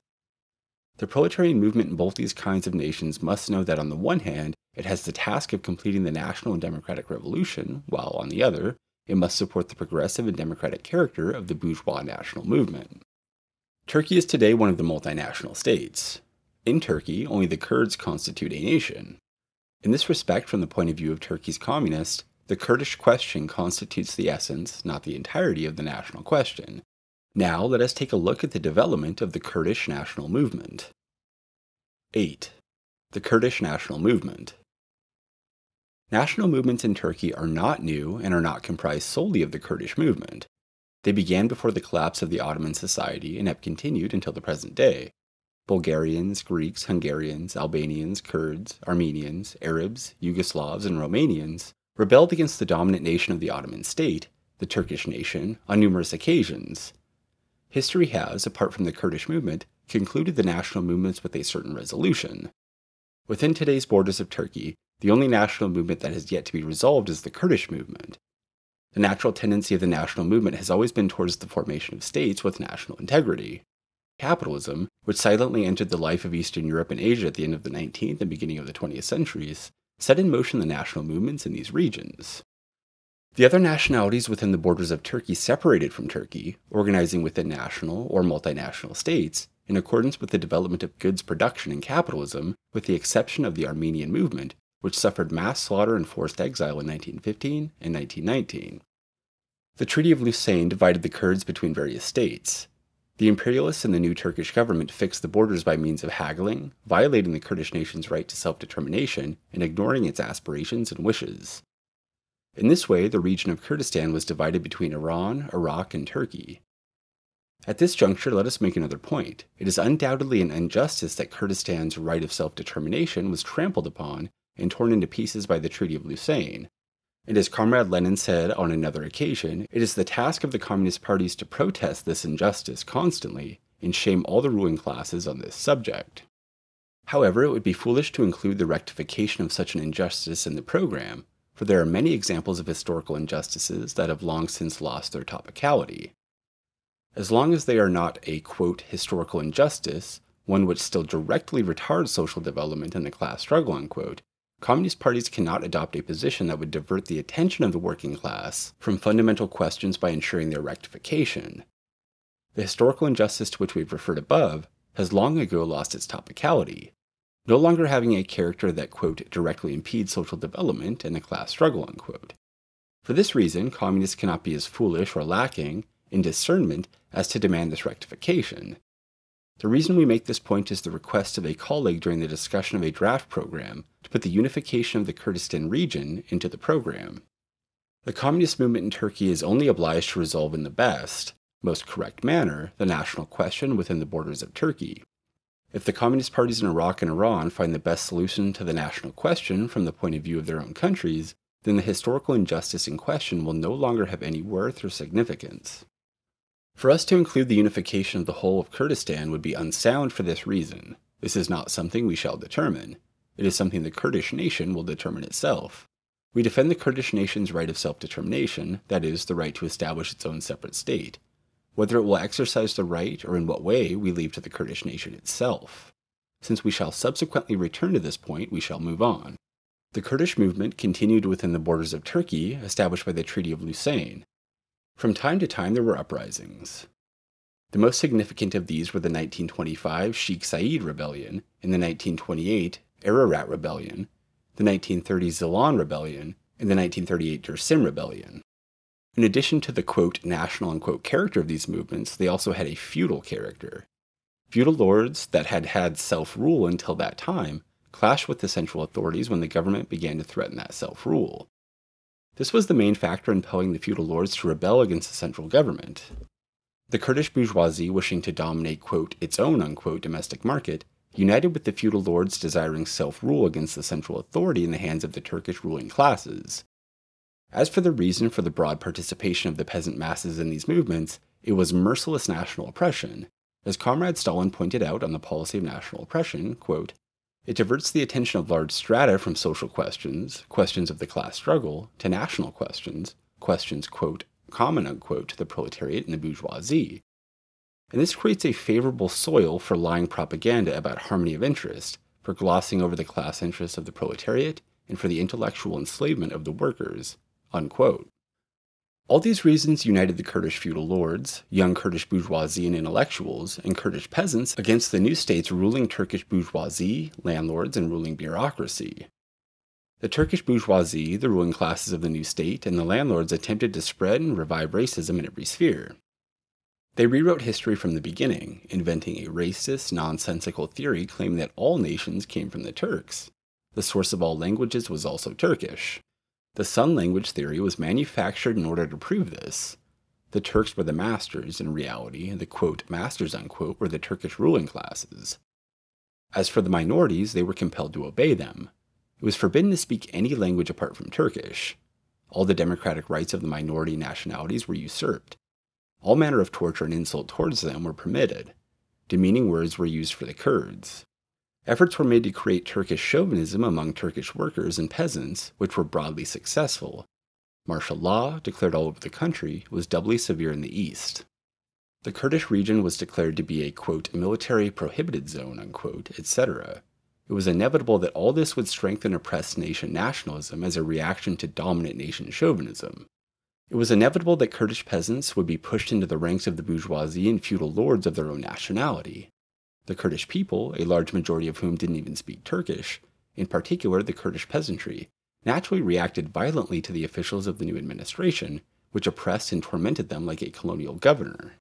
Speaker 1: The proletarian movement in both these kinds of nations must know that on the one hand, it has the task of completing the national and democratic revolution, while on the other, it must support the progressive and democratic character of the bourgeois national movement. Turkey is today one of the multinational states. In Turkey, only the Kurds constitute a nation. In this respect, from the point of view of Turkey's communists, the Kurdish question constitutes the essence, not the entirety, of the national question. Now, let us take a look at the development of the Kurdish national movement. 8. The Kurdish national movement. National movements in Turkey are not new and are not comprised solely of the Kurdish movement. They began before the collapse of the Ottoman society and have continued until the present day. Bulgarians, Greeks, Hungarians, Albanians, Kurds, Armenians, Arabs, Yugoslavs, and Romanians rebelled against the dominant nation of the Ottoman state, the Turkish nation, on numerous occasions. History has, apart from the Kurdish movement, concluded the national movements with a certain resolution. Within today's borders of Turkey, The only national movement that has yet to be resolved is the Kurdish movement. The natural tendency of the national movement has always been towards the formation of states with national integrity. Capitalism, which silently entered the life of Eastern Europe and Asia at the end of the 19th and beginning of the 20th centuries, set in motion the national movements in these regions. The other nationalities within the borders of Turkey separated from Turkey, organizing within national or multinational states, in accordance with the development of goods production and capitalism, with the exception of the Armenian movement, which suffered mass slaughter and forced exile in 1915 and 1919. The Treaty of Lausanne divided the Kurds between various states, the imperialists and the new Turkish government fixed the borders by means of haggling, violating the Kurdish nation's right to self determination and ignoring its aspirations and wishes. In this way, the region of Kurdistan was divided between Iran, Iraq, and Turkey. At this juncture, let us make another point. It is undoubtedly an injustice that Kurdistan's right of self determination was trampled upon and torn into pieces by the Treaty of Lausanne, and as Comrade Lenin said on another occasion, it is the task of the Communist parties to protest this injustice constantly and shame all the ruling classes on this subject. However, it would be foolish to include the rectification of such an injustice in the program, for there are many examples of historical injustices that have long since lost their topicality. As long as they are not a quote, historical injustice, one which still directly retards social development and the class struggle, unquote, Communist parties cannot adopt a position that would divert the attention of the working class from fundamental questions by ensuring their rectification. The historical injustice to which we've referred above has long ago lost its topicality, no longer having a character that, quote, directly impedes social development and the class struggle, unquote. For this reason, communists cannot be as foolish or lacking in discernment as to demand this rectification. The reason we make this point is the request of a colleague during the discussion of a draft program to put the unification of the Kurdistan region into the program. The communist movement in Turkey is only obliged to resolve in the best, most correct manner the national question within the borders of Turkey. If the communist parties in Iraq and Iran find the best solution to the national question from the point of view of their own countries, then the historical injustice in question will no longer have any worth or significance. For us to include the unification of the whole of Kurdistan would be unsound for this reason. This is not something we shall determine. It is something the Kurdish nation will determine itself. We defend the Kurdish nation's right of self determination, that is, the right to establish its own separate state. Whether it will exercise the right or in what way, we leave to the Kurdish nation itself. Since we shall subsequently return to this point, we shall move on. The Kurdish movement continued within the borders of Turkey, established by the Treaty of Lausanne, from time to time, there were uprisings. The most significant of these were the 1925 Sheikh Said Rebellion and the 1928 Ararat Rebellion, the 1930 Zilan Rebellion, and the 1938 Dersim Rebellion. In addition to the quote national unquote character of these movements, they also had a feudal character. Feudal lords that had had self rule until that time clashed with the central authorities when the government began to threaten that self rule. This was the main factor impelling the feudal lords to rebel against the central government. The Kurdish bourgeoisie, wishing to dominate, quote, its own, unquote, domestic market, united with the feudal lords desiring self rule against the central authority in the hands of the Turkish ruling classes. As for the reason for the broad participation of the peasant masses in these movements, it was merciless national oppression. As Comrade Stalin pointed out on the policy of national oppression, quote, it diverts the attention of large strata from social questions, questions of the class struggle, to national questions, questions, quote, common, unquote, to the proletariat and the bourgeoisie. And this creates a favorable soil for lying propaganda about harmony of interest, for glossing over the class interests of the proletariat, and for the intellectual enslavement of the workers, unquote. All these reasons united the Kurdish feudal lords, young Kurdish bourgeoisie and intellectuals, and Kurdish peasants against the new state's ruling Turkish bourgeoisie, landlords, and ruling bureaucracy. The Turkish bourgeoisie, the ruling classes of the new state, and the landlords attempted to spread and revive racism in every sphere. They rewrote history from the beginning, inventing a racist, nonsensical theory claiming that all nations came from the Turks. The source of all languages was also Turkish. The Sun language theory was manufactured in order to prove this. The Turks were the masters, in reality, and the quote, masters unquote, were the Turkish ruling classes. As for the minorities, they were compelled to obey them. It was forbidden to speak any language apart from Turkish. All the democratic rights of the minority nationalities were usurped. All manner of torture and insult towards them were permitted. Demeaning words were used for the Kurds. Efforts were made to create Turkish chauvinism among Turkish workers and peasants, which were broadly successful. Martial law, declared all over the country, was doubly severe in the east. The Kurdish region was declared to be a, quote, military prohibited zone, unquote, etc. It was inevitable that all this would strengthen oppressed nation nationalism as a reaction to dominant nation chauvinism. It was inevitable that Kurdish peasants would be pushed into the ranks of the bourgeoisie and feudal lords of their own nationality. The Kurdish people, a large majority of whom didn't even speak Turkish, in particular the Kurdish peasantry, naturally reacted violently to the officials of the new administration, which oppressed and tormented them like a colonial governor.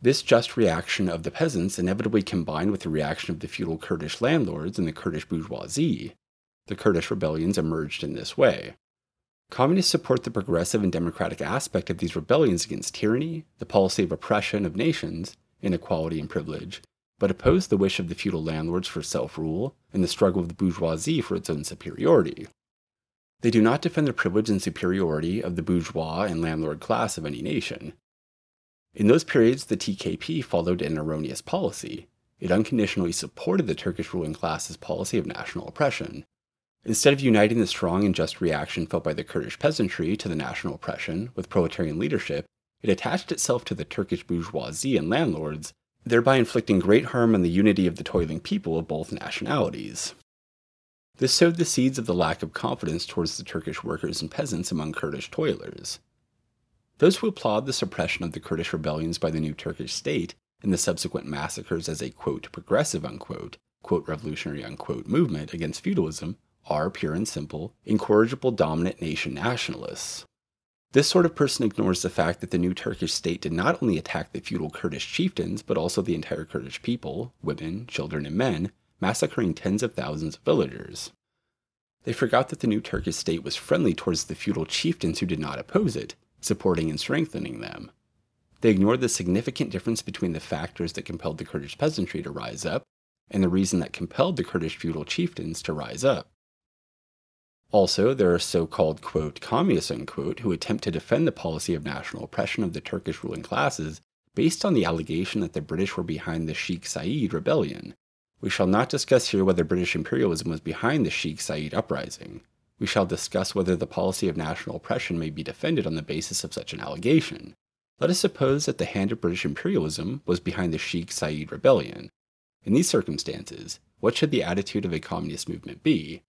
Speaker 1: This just reaction of the peasants inevitably combined with the reaction of the feudal Kurdish landlords and the Kurdish bourgeoisie. The Kurdish rebellions emerged in this way. Communists support the progressive and democratic aspect of these rebellions against tyranny, the policy of oppression of nations, inequality and privilege, but oppose the wish of the feudal landlords for self rule and the struggle of the bourgeoisie for its own superiority. They do not defend the privilege and superiority of the bourgeois and landlord class of any nation. In those periods, the TKP followed an erroneous policy. It unconditionally supported the Turkish ruling class's policy of national oppression. Instead of uniting the strong and just reaction felt by the Kurdish peasantry to the national oppression with proletarian leadership, it attached itself to the Turkish bourgeoisie and landlords thereby inflicting great harm on the unity of the toiling people of both nationalities. This sowed the seeds of the lack of confidence towards the Turkish workers and peasants among Kurdish toilers. Those who applaud the suppression of the Kurdish rebellions by the new Turkish state and the subsequent massacres as a quote progressive unquote quote revolutionary unquote movement against feudalism are pure and simple incorrigible dominant nation nationalists. This sort of person ignores the fact that the new Turkish state did not only attack the feudal Kurdish chieftains, but also the entire Kurdish people, women, children, and men, massacring tens of thousands of villagers. They forgot that the new Turkish state was friendly towards the feudal chieftains who did not oppose it, supporting and strengthening them. They ignored the significant difference between the factors that compelled the Kurdish peasantry to rise up and the reason that compelled the Kurdish feudal chieftains to rise up. Also, there are so called, quote, communists, unquote, who attempt to defend the policy of national oppression of the Turkish ruling classes based on the allegation that the British were behind the Sheikh Said rebellion. We shall not discuss here whether British imperialism was behind the Sheikh Said uprising. We shall discuss whether the policy of national oppression may be defended on the basis of such an allegation. Let us suppose that the hand of British imperialism was behind the Sheikh Said rebellion. In these circumstances, what should the attitude of a communist movement be?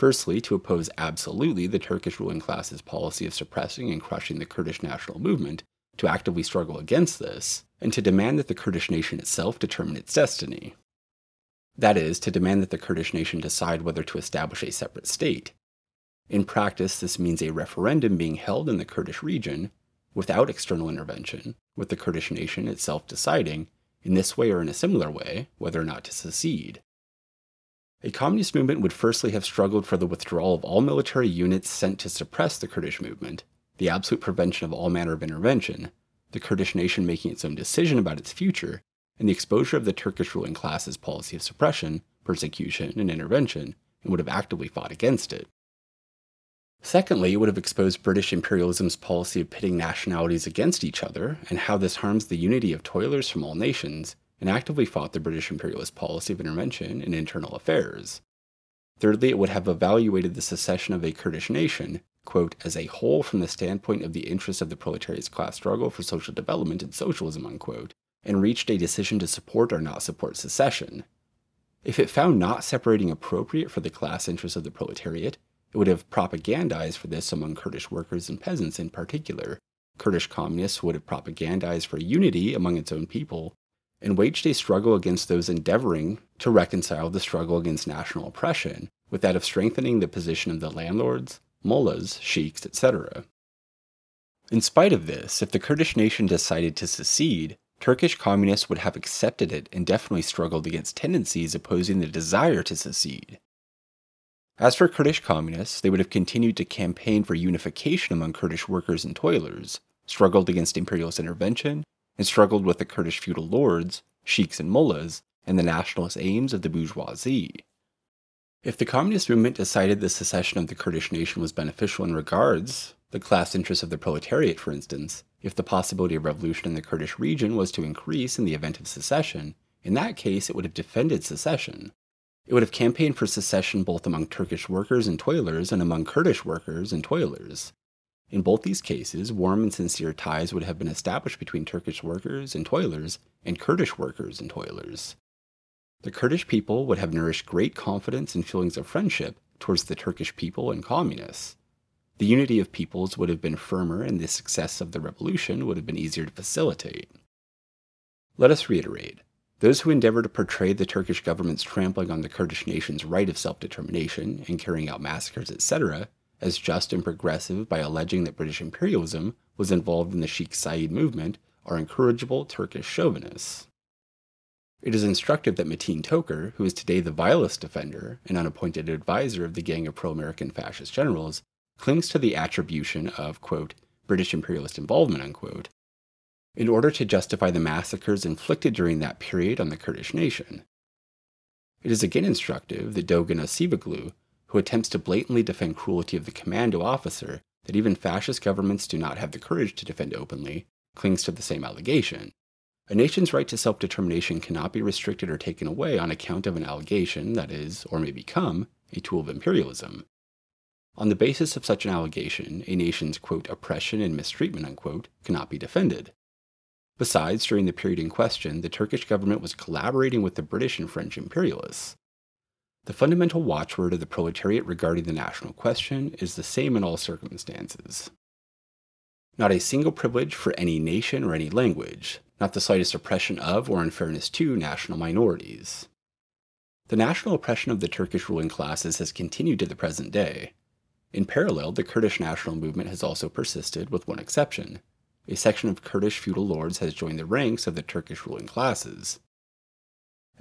Speaker 1: Firstly, to oppose absolutely the Turkish ruling class's policy of suppressing and crushing the Kurdish national movement, to actively struggle against this, and to demand that the Kurdish nation itself determine its destiny. That is, to demand that the Kurdish nation decide whether to establish a separate state. In practice, this means a referendum being held in the Kurdish region, without external intervention, with the Kurdish nation itself deciding, in this way or in a similar way, whether or not to secede. A communist movement would firstly have struggled for the withdrawal of all military units sent to suppress the Kurdish movement, the absolute prevention of all manner of intervention, the Kurdish nation making its own decision about its future, and the exposure of the Turkish ruling class's policy of suppression, persecution, and intervention, and would have actively fought against it. Secondly, it would have exposed British imperialism's policy of pitting nationalities against each other and how this harms the unity of toilers from all nations, and actively fought the British imperialist policy of intervention in internal affairs. Thirdly, it would have evaluated the secession of a Kurdish nation, quote, as a whole from the standpoint of the interests of the proletariat's class struggle for social development and socialism, unquote, and reached a decision to support or not support secession. If it found not separating appropriate for the class interests of the proletariat, it would have propagandized for this among Kurdish workers and peasants in particular. Kurdish communists would have propagandized for unity among its own people and waged a struggle against those endeavoring to reconcile the struggle against national oppression with that of strengthening the position of the landlords, mullahs, sheiks, etc. In spite of this, if the Kurdish nation decided to secede, Turkish communists would have accepted it and definitely struggled against tendencies opposing the desire to secede. As for Kurdish communists, they would have continued to campaign for unification among Kurdish workers and toilers, struggled against imperialist intervention, and struggled with the Kurdish feudal lords, sheiks, and mullahs, and the nationalist aims of the bourgeoisie. If the communist movement decided the secession of the Kurdish nation was beneficial in regards the class interests of the proletariat, for instance, if the possibility of revolution in the Kurdish region was to increase in the event of secession, in that case it would have defended secession. It would have campaigned for secession both among Turkish workers and toilers and among Kurdish workers and toilers. In both these cases, warm and sincere ties would have been established between Turkish workers and toilers and Kurdish workers and toilers. The Kurdish people would have nourished great confidence and feelings of friendship towards the Turkish people and communists. The unity of peoples would have been firmer, and the success of the revolution would have been easier to facilitate. Let us reiterate those who endeavor to portray the Turkish government's trampling on the Kurdish nation's right of self determination and carrying out massacres, etc., as just and progressive by alleging that British imperialism was involved in the Sheikh Said movement are incorrigible Turkish chauvinists. It is instructive that Metin Toker, who is today the vilest defender and unappointed advisor of the gang of pro American fascist generals, clings to the attribution of, quote, British imperialist involvement, unquote, in order to justify the massacres inflicted during that period on the Kurdish nation. It is again instructive that Dogan Avcioglu, who attempts to blatantly defend cruelty of the commando officer that even fascist governments do not have the courage to defend openly, clings to the same allegation. A nation's right to self determination cannot be restricted or taken away on account of an allegation that is, or may become, a tool of imperialism. On the basis of such an allegation, a nation's quote, oppression and mistreatment unquote, cannot be defended. Besides, during the period in question, the Turkish government was collaborating with the British and French imperialists. The fundamental watchword of the proletariat regarding the national question is the same in all circumstances. Not a single privilege for any nation or any language, not the slightest oppression of or unfairness to national minorities. The national oppression of the Turkish ruling classes has continued to the present day. In parallel, the Kurdish national movement has also persisted, with one exception. A section of Kurdish feudal lords has joined the ranks of the Turkish ruling classes.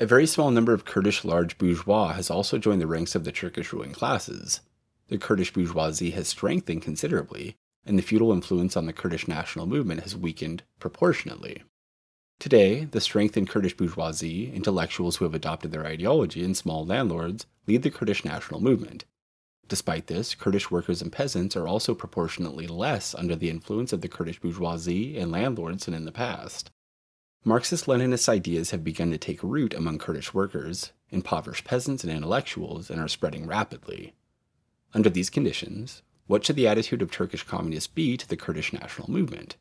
Speaker 1: A very small number of Kurdish large bourgeois has also joined the ranks of the Turkish ruling classes. The Kurdish bourgeoisie has strengthened considerably, and the feudal influence on the Kurdish national movement has weakened proportionately. Today, the strengthened Kurdish bourgeoisie, intellectuals who have adopted their ideology, and small landlords lead the Kurdish national movement. Despite this, Kurdish workers and peasants are also proportionately less under the influence of the Kurdish bourgeoisie and landlords than in the past. Marxist Leninist ideas have begun to take root among Kurdish workers, impoverished peasants, and intellectuals and are spreading rapidly. Under these conditions, what should the attitude of Turkish communists be to the Kurdish national movement?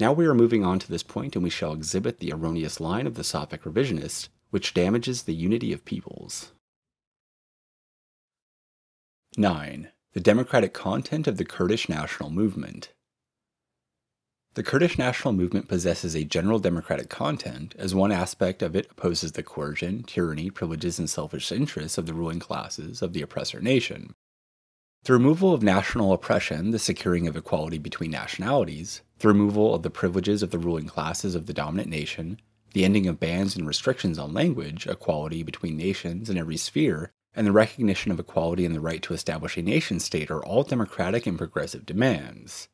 Speaker 1: Now we are moving on to this point and we shall exhibit the erroneous line of the Safak revisionists, which damages the unity of peoples. 9. The democratic content of the Kurdish national movement. The Kurdish national movement possesses a general democratic content, as one aspect of it opposes the coercion, tyranny, privileges, and selfish interests of the ruling classes of the oppressor nation. The removal of national oppression, the securing of equality between nationalities, the removal of the privileges of the ruling classes of the dominant nation, the ending of bans and restrictions on language, equality between nations in every sphere, and the recognition of equality and the right to establish a nation state are all democratic and progressive demands.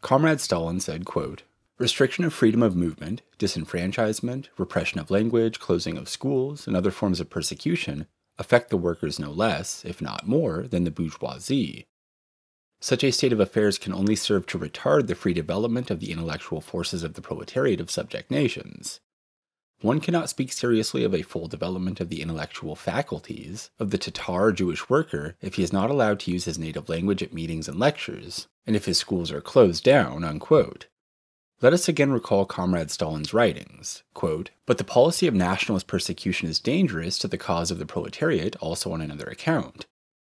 Speaker 1: Comrade Stalin said, quote, Restriction of freedom of movement, disenfranchisement, repression of language, closing of schools, and other forms of persecution affect the workers no less, if not more, than the bourgeoisie. Such a state of affairs can only serve to retard the free development of the intellectual forces of the proletariat of subject nations. One cannot speak seriously of a full development of the intellectual faculties of the Tatar Jewish worker if he is not allowed to use his native language at meetings and lectures, and if his schools are closed down. Unquote. Let us again recall Comrade Stalin's writings. Quote, but the policy of nationalist persecution is dangerous to the cause of the proletariat also on another account.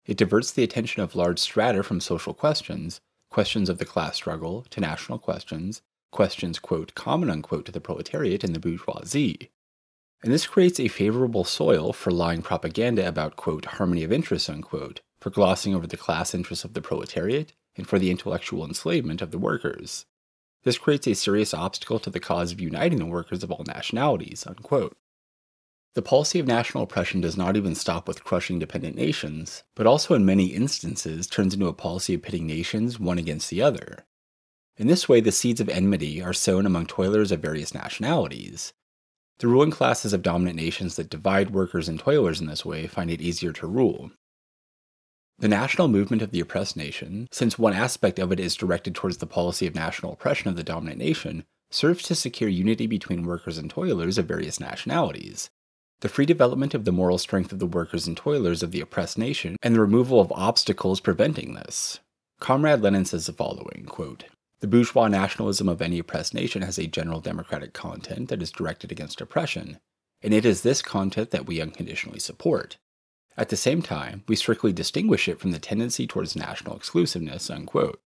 Speaker 1: It diverts the attention of large strata from social questions, questions of the class struggle, to national questions, questions, quote, common, unquote, to the proletariat and the bourgeoisie. And this creates a favorable soil for lying propaganda about, quote, harmony of interests, unquote, for glossing over the class interests of the proletariat, and for the intellectual enslavement of the workers. This creates a serious obstacle to the cause of uniting the workers of all nationalities. Unquote. The policy of national oppression does not even stop with crushing dependent nations, but also in many instances turns into a policy of pitting nations one against the other. In this way, the seeds of enmity are sown among toilers of various nationalities. The ruling classes of dominant nations that divide workers and toilers in this way find it easier to rule. The national movement of the oppressed nation, since one aspect of it is directed towards the policy of national oppression of the dominant nation, serves to secure unity between workers and toilers of various nationalities. the free development of the moral strength of the workers and toilers of the oppressed nation, and the removal of obstacles preventing this. Comrade Lenin says the following quote, The bourgeois nationalism of any oppressed nation has a general democratic content that is directed against oppression, and it is this content that we unconditionally support. At the same time, we strictly distinguish it from the tendency towards national exclusiveness. Unquote.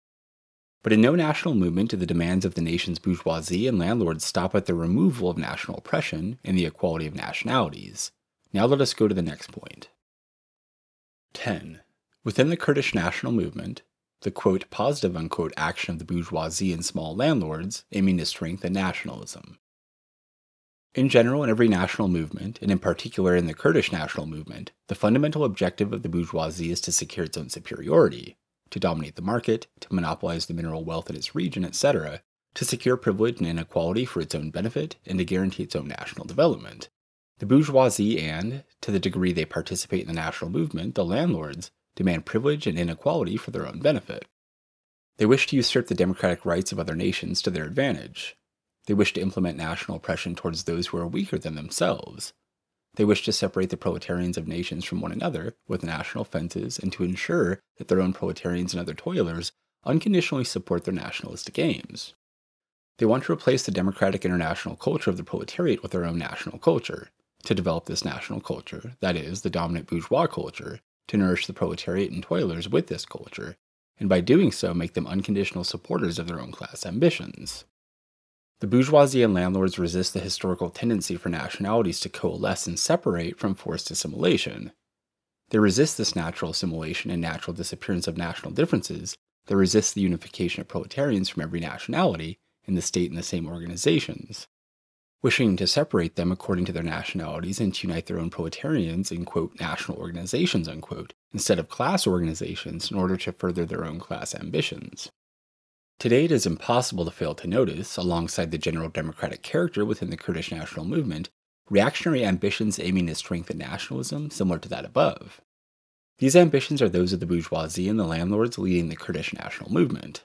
Speaker 1: But in no national movement do the demands of the nation's bourgeoisie and landlords stop at the removal of national oppression and the equality of nationalities. Now let us go to the next point. 10. Within the Kurdish national movement, the quote positive unquote action of the bourgeoisie and small landlords aiming to strengthen nationalism. In general, in every national movement, and in particular in the Kurdish national movement, the fundamental objective of the bourgeoisie is to secure its own superiority, to dominate the market, to monopolize the mineral wealth in its region, etc., to secure privilege and inequality for its own benefit, and to guarantee its own national development. The bourgeoisie and, to the degree they participate in the national movement, the landlords, demand privilege and inequality for their own benefit. They wish to usurp the democratic rights of other nations to their advantage. They wish to implement national oppression towards those who are weaker than themselves. They wish to separate the proletarians of nations from one another with national fences and to ensure that their own proletarians and other toilers unconditionally support their nationalistic aims. They want to replace the democratic international culture of the proletariat with their own national culture, to develop this national culture, that is, the dominant bourgeois culture, to nourish the proletariat and toilers with this culture, and by doing so make them unconditional supporters of their own class ambitions. The bourgeoisie and landlords resist the historical tendency for nationalities to coalesce and separate from forced assimilation. They resist this natural assimilation and natural disappearance of national differences. They resist the unification of proletarians from every nationality in the state and the same organizations. Wishing to separate them according to their nationalities and to unite their own proletarians in quote national organizations unquote, instead of class organizations in order to further their own class ambitions. Today, it is impossible to fail to notice, alongside the general democratic character within the Kurdish national movement, reactionary ambitions aiming to strengthen nationalism similar to that above. These ambitions are those of the bourgeoisie and the landlords leading the Kurdish national movement.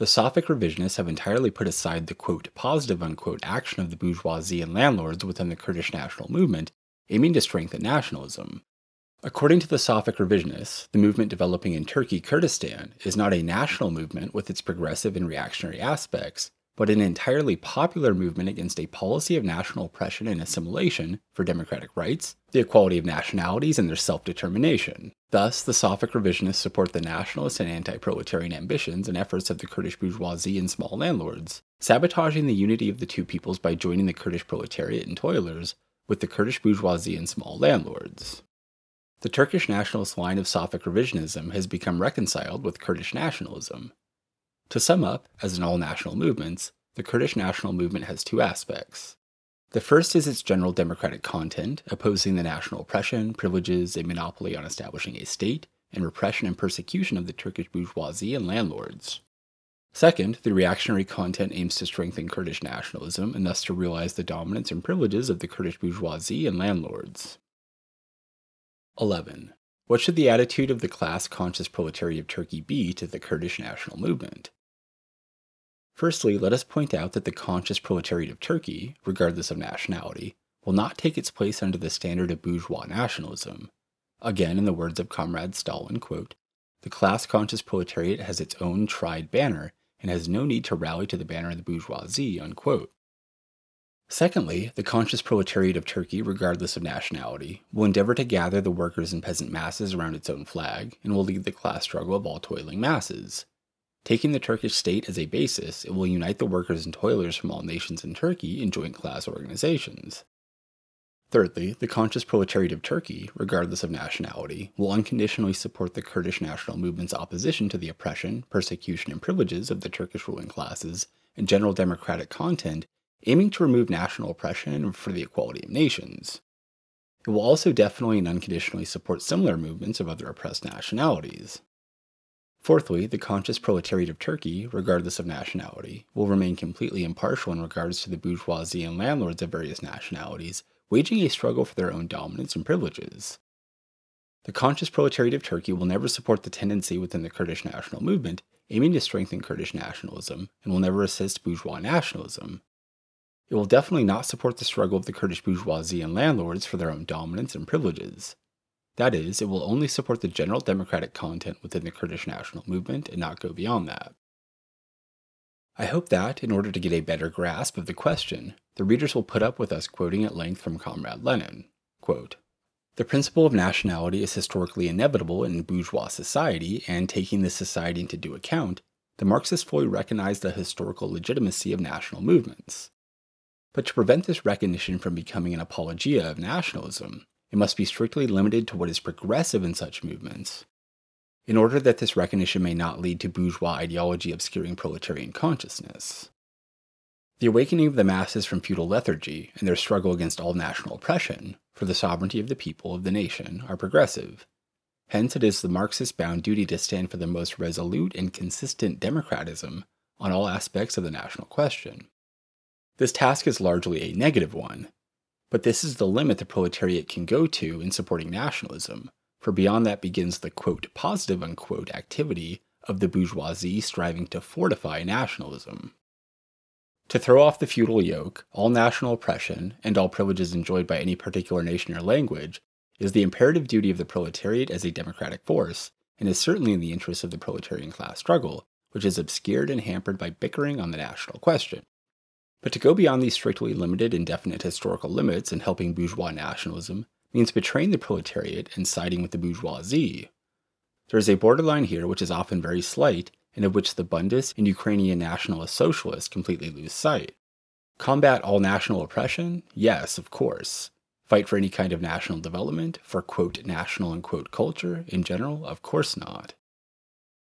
Speaker 1: The Safak revisionists have entirely put aside the quote positive unquote action of the bourgeoisie and landlords within the Kurdish national movement, aiming to strengthen nationalism. According to the Safak revisionists, the movement developing in Turkey Kurdistan is not a national movement with its progressive and reactionary aspects, but an entirely popular movement against a policy of national oppression and assimilation for democratic rights, the equality of nationalities, and their self determination. Thus, the Safak revisionists support the nationalist and anti proletarian ambitions and efforts of the Kurdish bourgeoisie and small landlords, sabotaging the unity of the two peoples by joining the Kurdish proletariat and toilers with the Kurdish bourgeoisie and small landlords. The Turkish nationalist line of Safak revisionism has become reconciled with Kurdish nationalism. To sum up, as in all national movements, the Kurdish national movement has two aspects. The first is its general democratic content, opposing the national oppression, privileges, a monopoly on establishing a state, and repression and persecution of the Turkish bourgeoisie and landlords. Second, the reactionary content aims to strengthen Kurdish nationalism and thus to realize the dominance and privileges of the Kurdish bourgeoisie and landlords. 11. What should the attitude of the class conscious proletariat of Turkey be to the Kurdish national movement? Firstly, let us point out that the conscious proletariat of Turkey, regardless of nationality, will not take its place under the standard of bourgeois nationalism. Again, in the words of Comrade Stalin, quote, the class conscious proletariat has its own tried banner and has no need to rally to the banner of the bourgeoisie. Unquote. Secondly, the conscious proletariat of Turkey, regardless of nationality, will endeavor to gather the workers and peasant masses around its own flag and will lead the class struggle of all toiling masses. Taking the Turkish state as a basis, it will unite the workers and toilers from all nations in Turkey in joint class organizations. Thirdly, the conscious proletariat of Turkey, regardless of nationality, will unconditionally support the Kurdish national movement's opposition to the oppression, persecution, and privileges of the Turkish ruling classes and general democratic content aiming to remove national oppression and for the equality of nations. It will also definitely and unconditionally support similar movements of other oppressed nationalities. Fourthly, the conscious proletariat of Turkey, regardless of nationality, will remain completely impartial in regards to the bourgeoisie and landlords of various nationalities, waging a struggle for their own dominance and privileges. The conscious proletariat of Turkey will never support the tendency within the Kurdish national movement aiming to strengthen Kurdish nationalism, and will never assist bourgeois nationalism, it will definitely not support the struggle of the Kurdish bourgeoisie and landlords for their own dominance and privileges. That is, it will only support the general democratic content within the Kurdish national movement and not go beyond that. I hope that, in order to get a better grasp of the question, the readers will put up with us quoting at length from Comrade Lenin. Quote, the principle of nationality is historically inevitable in bourgeois society, and taking this society into due account, the Marxists fully recognize the historical legitimacy of national movements. But to prevent this recognition from becoming an apologia of nationalism, it must be strictly limited to what is progressive in such movements, in order that this recognition may not lead to bourgeois ideology obscuring proletarian consciousness. The awakening of the masses from feudal lethargy and their struggle against all national oppression for the sovereignty of the people of the nation are progressive. Hence, it is the Marxist bound duty to stand for the most resolute and consistent democratism on all aspects of the national question. This task is largely a negative one, but this is the limit the proletariat can go to in supporting nationalism, for beyond that begins the quote, positive unquote activity of the bourgeoisie striving to fortify nationalism. To throw off the feudal yoke, all national oppression, and all privileges enjoyed by any particular nation or language is the imperative duty of the proletariat as a democratic force, and is certainly in the interests of the proletarian class struggle, which is obscured and hampered by bickering on the national question. But to go beyond these strictly limited and definite historical limits in helping bourgeois nationalism means betraying the proletariat and siding with the bourgeoisie. There is a borderline here which is often very slight and of which the Bundists and Ukrainian nationalist socialists completely lose sight. Combat all national oppression? Yes, of course. Fight for any kind of national development, for quote national and quote culture in general? Of course not.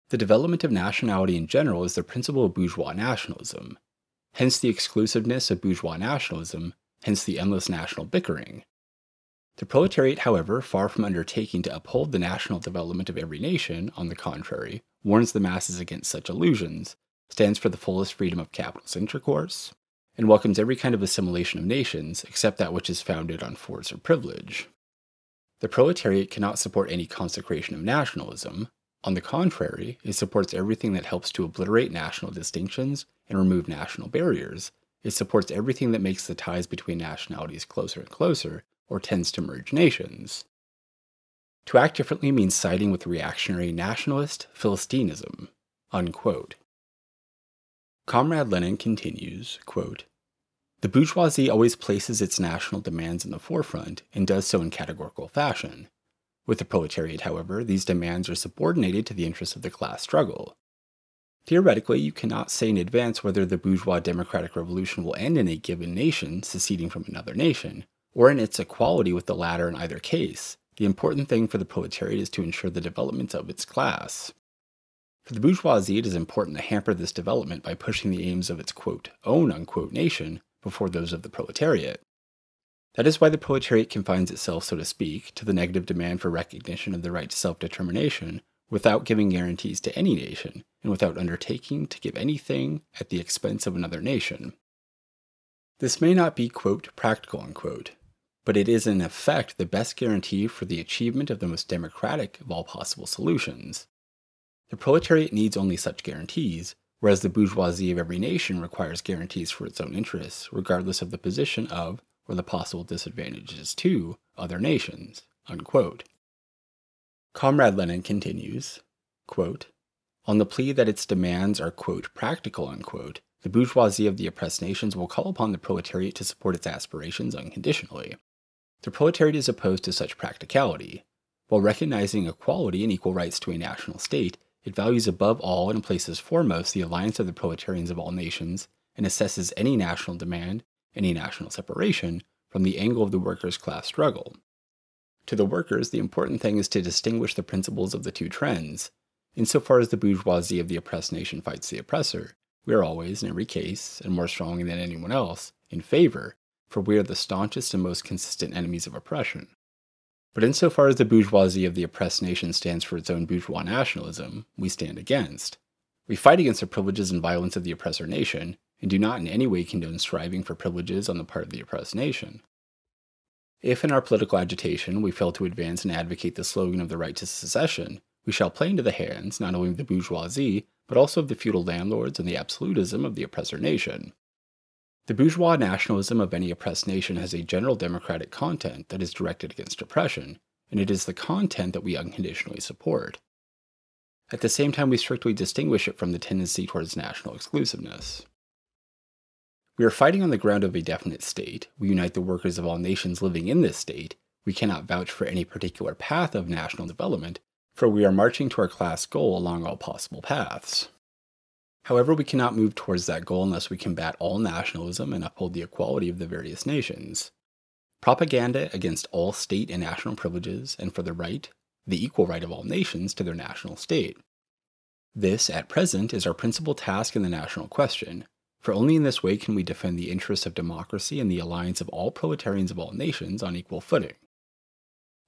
Speaker 1: The development of nationality in general is the principle of bourgeois nationalism, hence the exclusiveness of bourgeois nationalism, hence the endless national bickering. The proletariat, however, far from undertaking to uphold the national development of every nation, on the contrary, warns the masses against such illusions, stands for the fullest freedom of capitalist intercourse, and welcomes every kind of assimilation of nations except that which is founded on force or privilege. The proletariat cannot support any consecration of nationalism, on the contrary, it supports everything that helps to obliterate national distinctions and remove national barriers. It supports everything that makes the ties between nationalities closer and closer, or tends to merge nations. To act differently means siding with reactionary nationalist Philistinism. Unquote. Comrade Lenin continues quote, The bourgeoisie always places its national demands in the forefront and does so in categorical fashion. With the proletariat, however, these demands are subordinated to the interests of the class struggle. Theoretically, you cannot say in advance whether the bourgeois democratic revolution will end in a given nation seceding from another nation, or in its equality with the latter in either case. The important thing for the proletariat is to ensure the development of its class. For the bourgeoisie, it is important to hamper this development by pushing the aims of its quote, own unquote nation before those of the proletariat. That is why the proletariat confines itself, so to speak, to the negative demand for recognition of the right to self determination without giving guarantees to any nation and without undertaking to give anything at the expense of another nation. This may not be, quote, practical, unquote, but it is in effect the best guarantee for the achievement of the most democratic of all possible solutions. The proletariat needs only such guarantees, whereas the bourgeoisie of every nation requires guarantees for its own interests, regardless of the position of or the possible disadvantages to other nations. Unquote. Comrade Lenin continues, quote, on the plea that its demands are, quote, practical, unquote, the bourgeoisie of the oppressed nations will call upon the proletariat to support its aspirations unconditionally. The proletariat is opposed to such practicality. While recognizing equality and equal rights to a national state, it values above all and places foremost the alliance of the proletarians of all nations and assesses any national demand any national separation from the angle of the workers' class struggle. To the workers, the important thing is to distinguish the principles of the two trends. Insofar as the bourgeoisie of the oppressed nation fights the oppressor, we are always, in every case, and more strongly than anyone else, in favor, for we are the staunchest and most consistent enemies of oppression. But insofar as the bourgeoisie of the oppressed nation stands for its own bourgeois nationalism, we stand against. We fight against the privileges and violence of the oppressor nation, and do not in any way condone striving for privileges on the part of the oppressed nation. If in our political agitation we fail to advance and advocate the slogan of the right to secession, we shall play into the hands not only of the bourgeoisie, but also of the feudal landlords and the absolutism of the oppressor nation. The bourgeois nationalism of any oppressed nation has a general democratic content that is directed against oppression, and it is the content that we unconditionally support. At the same time, we strictly distinguish it from the tendency towards national exclusiveness. We are fighting on the ground of a definite state. We unite the workers of all nations living in this state. We cannot vouch for any particular path of national development, for we are marching to our class goal along all possible paths. However, we cannot move towards that goal unless we combat all nationalism and uphold the equality of the various nations. Propaganda against all state and national privileges and for the right, the equal right of all nations to their national state. This, at present, is our principal task in the national question, for only in this way can we defend the interests of democracy and the alliance of all proletarians of all nations on equal footing.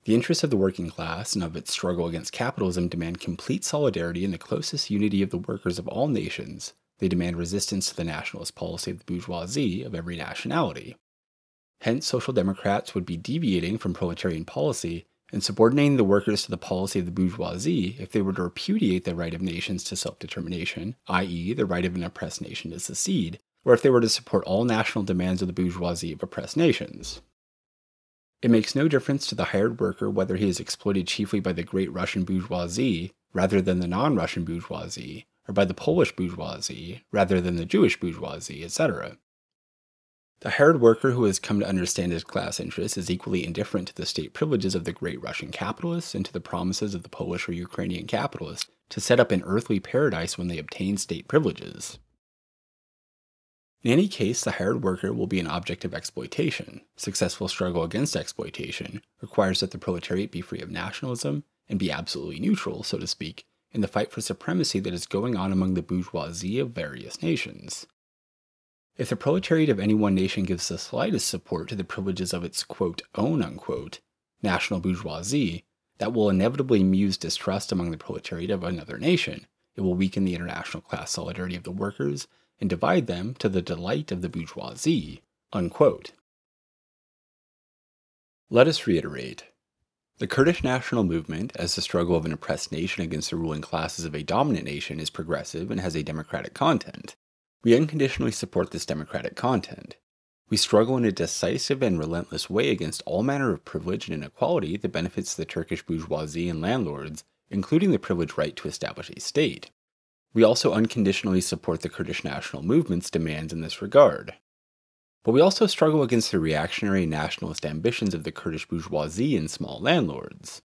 Speaker 1: The interests of the working class and of its struggle against capitalism demand complete solidarity and the closest unity of the workers of all nations. They demand resistance to the nationalist policy of the bourgeoisie of every nationality. Hence, social democrats would be deviating from proletarian policy and subordinating the workers to the policy of the bourgeoisie if they were to repudiate the right of nations to self determination, i.e., the right of an oppressed nation to secede, or if they were to support all national demands of the bourgeoisie of oppressed nations. It makes no difference to the hired worker whether he is exploited chiefly by the great Russian bourgeoisie rather than the non Russian bourgeoisie, or by the Polish bourgeoisie rather than the Jewish bourgeoisie, etc. The hired worker who has come to understand his class interests is equally indifferent to the state privileges of the great Russian capitalists and to the promises of the Polish or Ukrainian capitalists to set up an earthly paradise when they obtain state privileges. In any case, the hired worker will be an object of exploitation. Successful struggle against exploitation requires that the proletariat be free of nationalism and be absolutely neutral, so to speak, in the fight for supremacy that is going on among the bourgeoisie of various nations. If the proletariat of any one nation gives the slightest support to the privileges of its quote, own unquote, national bourgeoisie, that will inevitably muse distrust among the proletariat of another nation. It will weaken the international class solidarity of the workers and divide them to the delight of the bourgeoisie. Unquote. Let us reiterate. The Kurdish national movement, as the struggle of an oppressed nation against the ruling classes of a dominant nation, is progressive and has a democratic content. We unconditionally support this democratic content. We struggle in a decisive and relentless way against all manner of privilege and inequality that benefits the Turkish bourgeoisie and landlords, including the privileged right to establish a state. We also unconditionally support the Kurdish national movement's demands in this regard. But we also struggle against the reactionary nationalist ambitions of the Kurdish bourgeoisie and small landlords.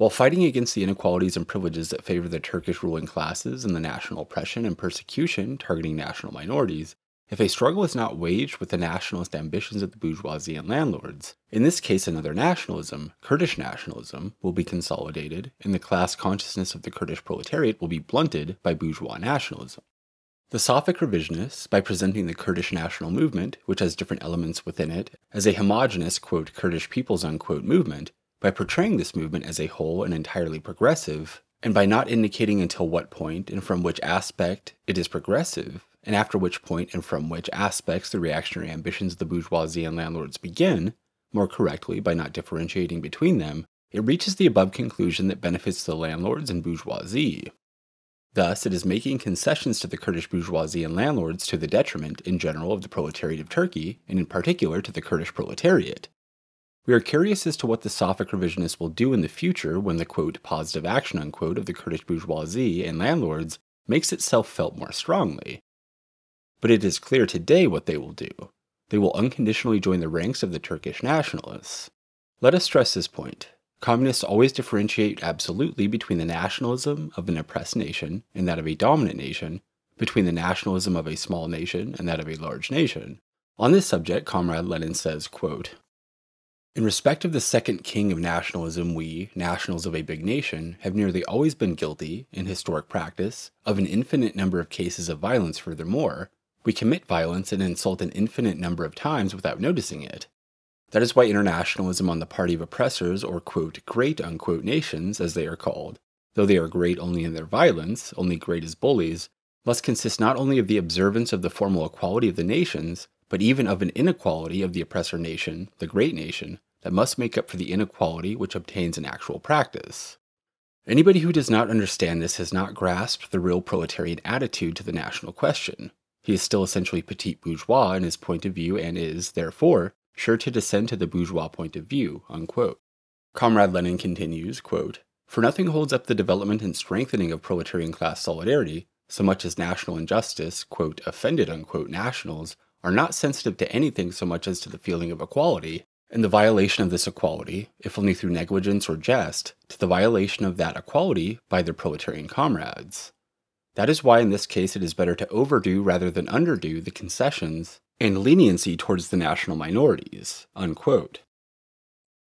Speaker 1: While fighting against the inequalities and privileges that favor the Turkish ruling classes and the national oppression and persecution targeting national minorities, if a struggle is not waged with the nationalist ambitions of the bourgeoisie and landlords, in this case another nationalism, Kurdish nationalism, will be consolidated, and the class consciousness of the Kurdish proletariat will be blunted by bourgeois nationalism. The Safak revisionists, by presenting the Kurdish national movement, which has different elements within it, as a homogenous, quote, Kurdish people's, unquote, movement, by portraying this movement as a whole and entirely progressive, and by not indicating until what point and from which aspect it is progressive, and after which point and from which aspects the reactionary ambitions of the bourgeoisie and landlords begin, more correctly by not differentiating between them, it reaches the above conclusion that benefits the landlords and bourgeoisie. Thus, it is making concessions to the Kurdish bourgeoisie and landlords to the detriment, in general, of the proletariat of Turkey, and in particular to the Kurdish proletariat, we are curious as to what the Safak revisionists will do in the future when the quote, positive action unquote of the Kurdish bourgeoisie and landlords makes itself felt more strongly. But it is clear today what they will do. They will unconditionally join the ranks of the Turkish nationalists. Let us stress this point. Communists always differentiate absolutely between the nationalism of an oppressed nation and that of a dominant nation, between the nationalism of a small nation and that of a large nation. On this subject, Comrade Lenin says, quote, in respect of the second king of nationalism, we, nationals of a big nation, have nearly always been guilty, in historic practice, of an infinite number of cases of violence furthermore. We commit violence and insult an infinite number of times without noticing it. That is why internationalism on the party of oppressors, or quote, great unquote nations, as they are called, though they are great only in their violence, only great as bullies, must consist not only of the observance of the formal equality of the nations, but even of an inequality of the oppressor nation, the great nation, that must make up for the inequality which obtains in actual practice. Anybody who does not understand this has not grasped the real proletarian attitude to the national question. He is still essentially petit bourgeois in his point of view and is, therefore, sure to descend to the bourgeois point of view. Unquote. Comrade Lenin continues, quote, For nothing holds up the development and strengthening of proletarian class solidarity so much as national injustice, quote, offended, unquote, nationals are not sensitive to anything so much as to the feeling of equality, and the violation of this equality, if only through negligence or jest, to the violation of that equality by their proletarian comrades. That is why in this case it is better to overdo rather than underdo the concessions and leniency towards the national minorities. Unquote.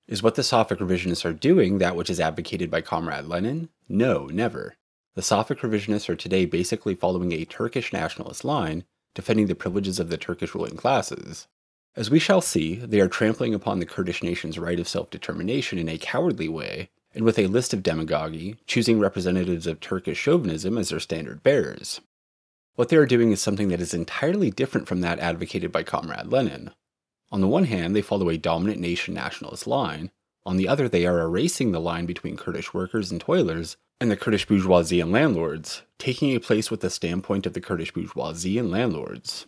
Speaker 1: Is what the Safak revisionists are doing that which is advocated by Comrade Lenin? No, never. The Safak revisionists are today basically following a Turkish nationalist line, defending the privileges of the Turkish ruling classes. As we shall see, they are trampling upon the Kurdish nation's right of self determination in a cowardly way, and with a list of demagoguery, choosing representatives of Turkish chauvinism as their standard bearers. What they are doing is something that is entirely different from that advocated by Comrade Lenin. On the one hand, they follow a dominant nation nationalist line, on the other, they are erasing the line between Kurdish workers and toilers and the Kurdish bourgeoisie and landlords, taking a place with the standpoint of the Kurdish bourgeoisie and landlords.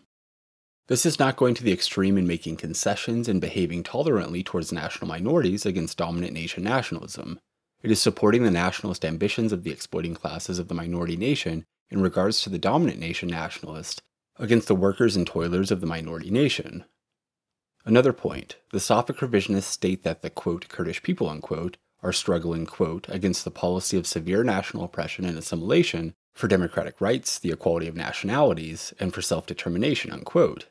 Speaker 1: This is not going to the extreme in making concessions and behaving tolerantly towards national minorities against dominant nation nationalism. It is supporting the nationalist ambitions of the exploiting classes of the minority nation in regards to the dominant nation nationalist against the workers and toilers of the minority nation. Another point the Safak revisionists state that the quote, Kurdish people unquote, are struggling quote, against the policy of severe national oppression and assimilation for democratic rights, the equality of nationalities, and for self determination. Unquote.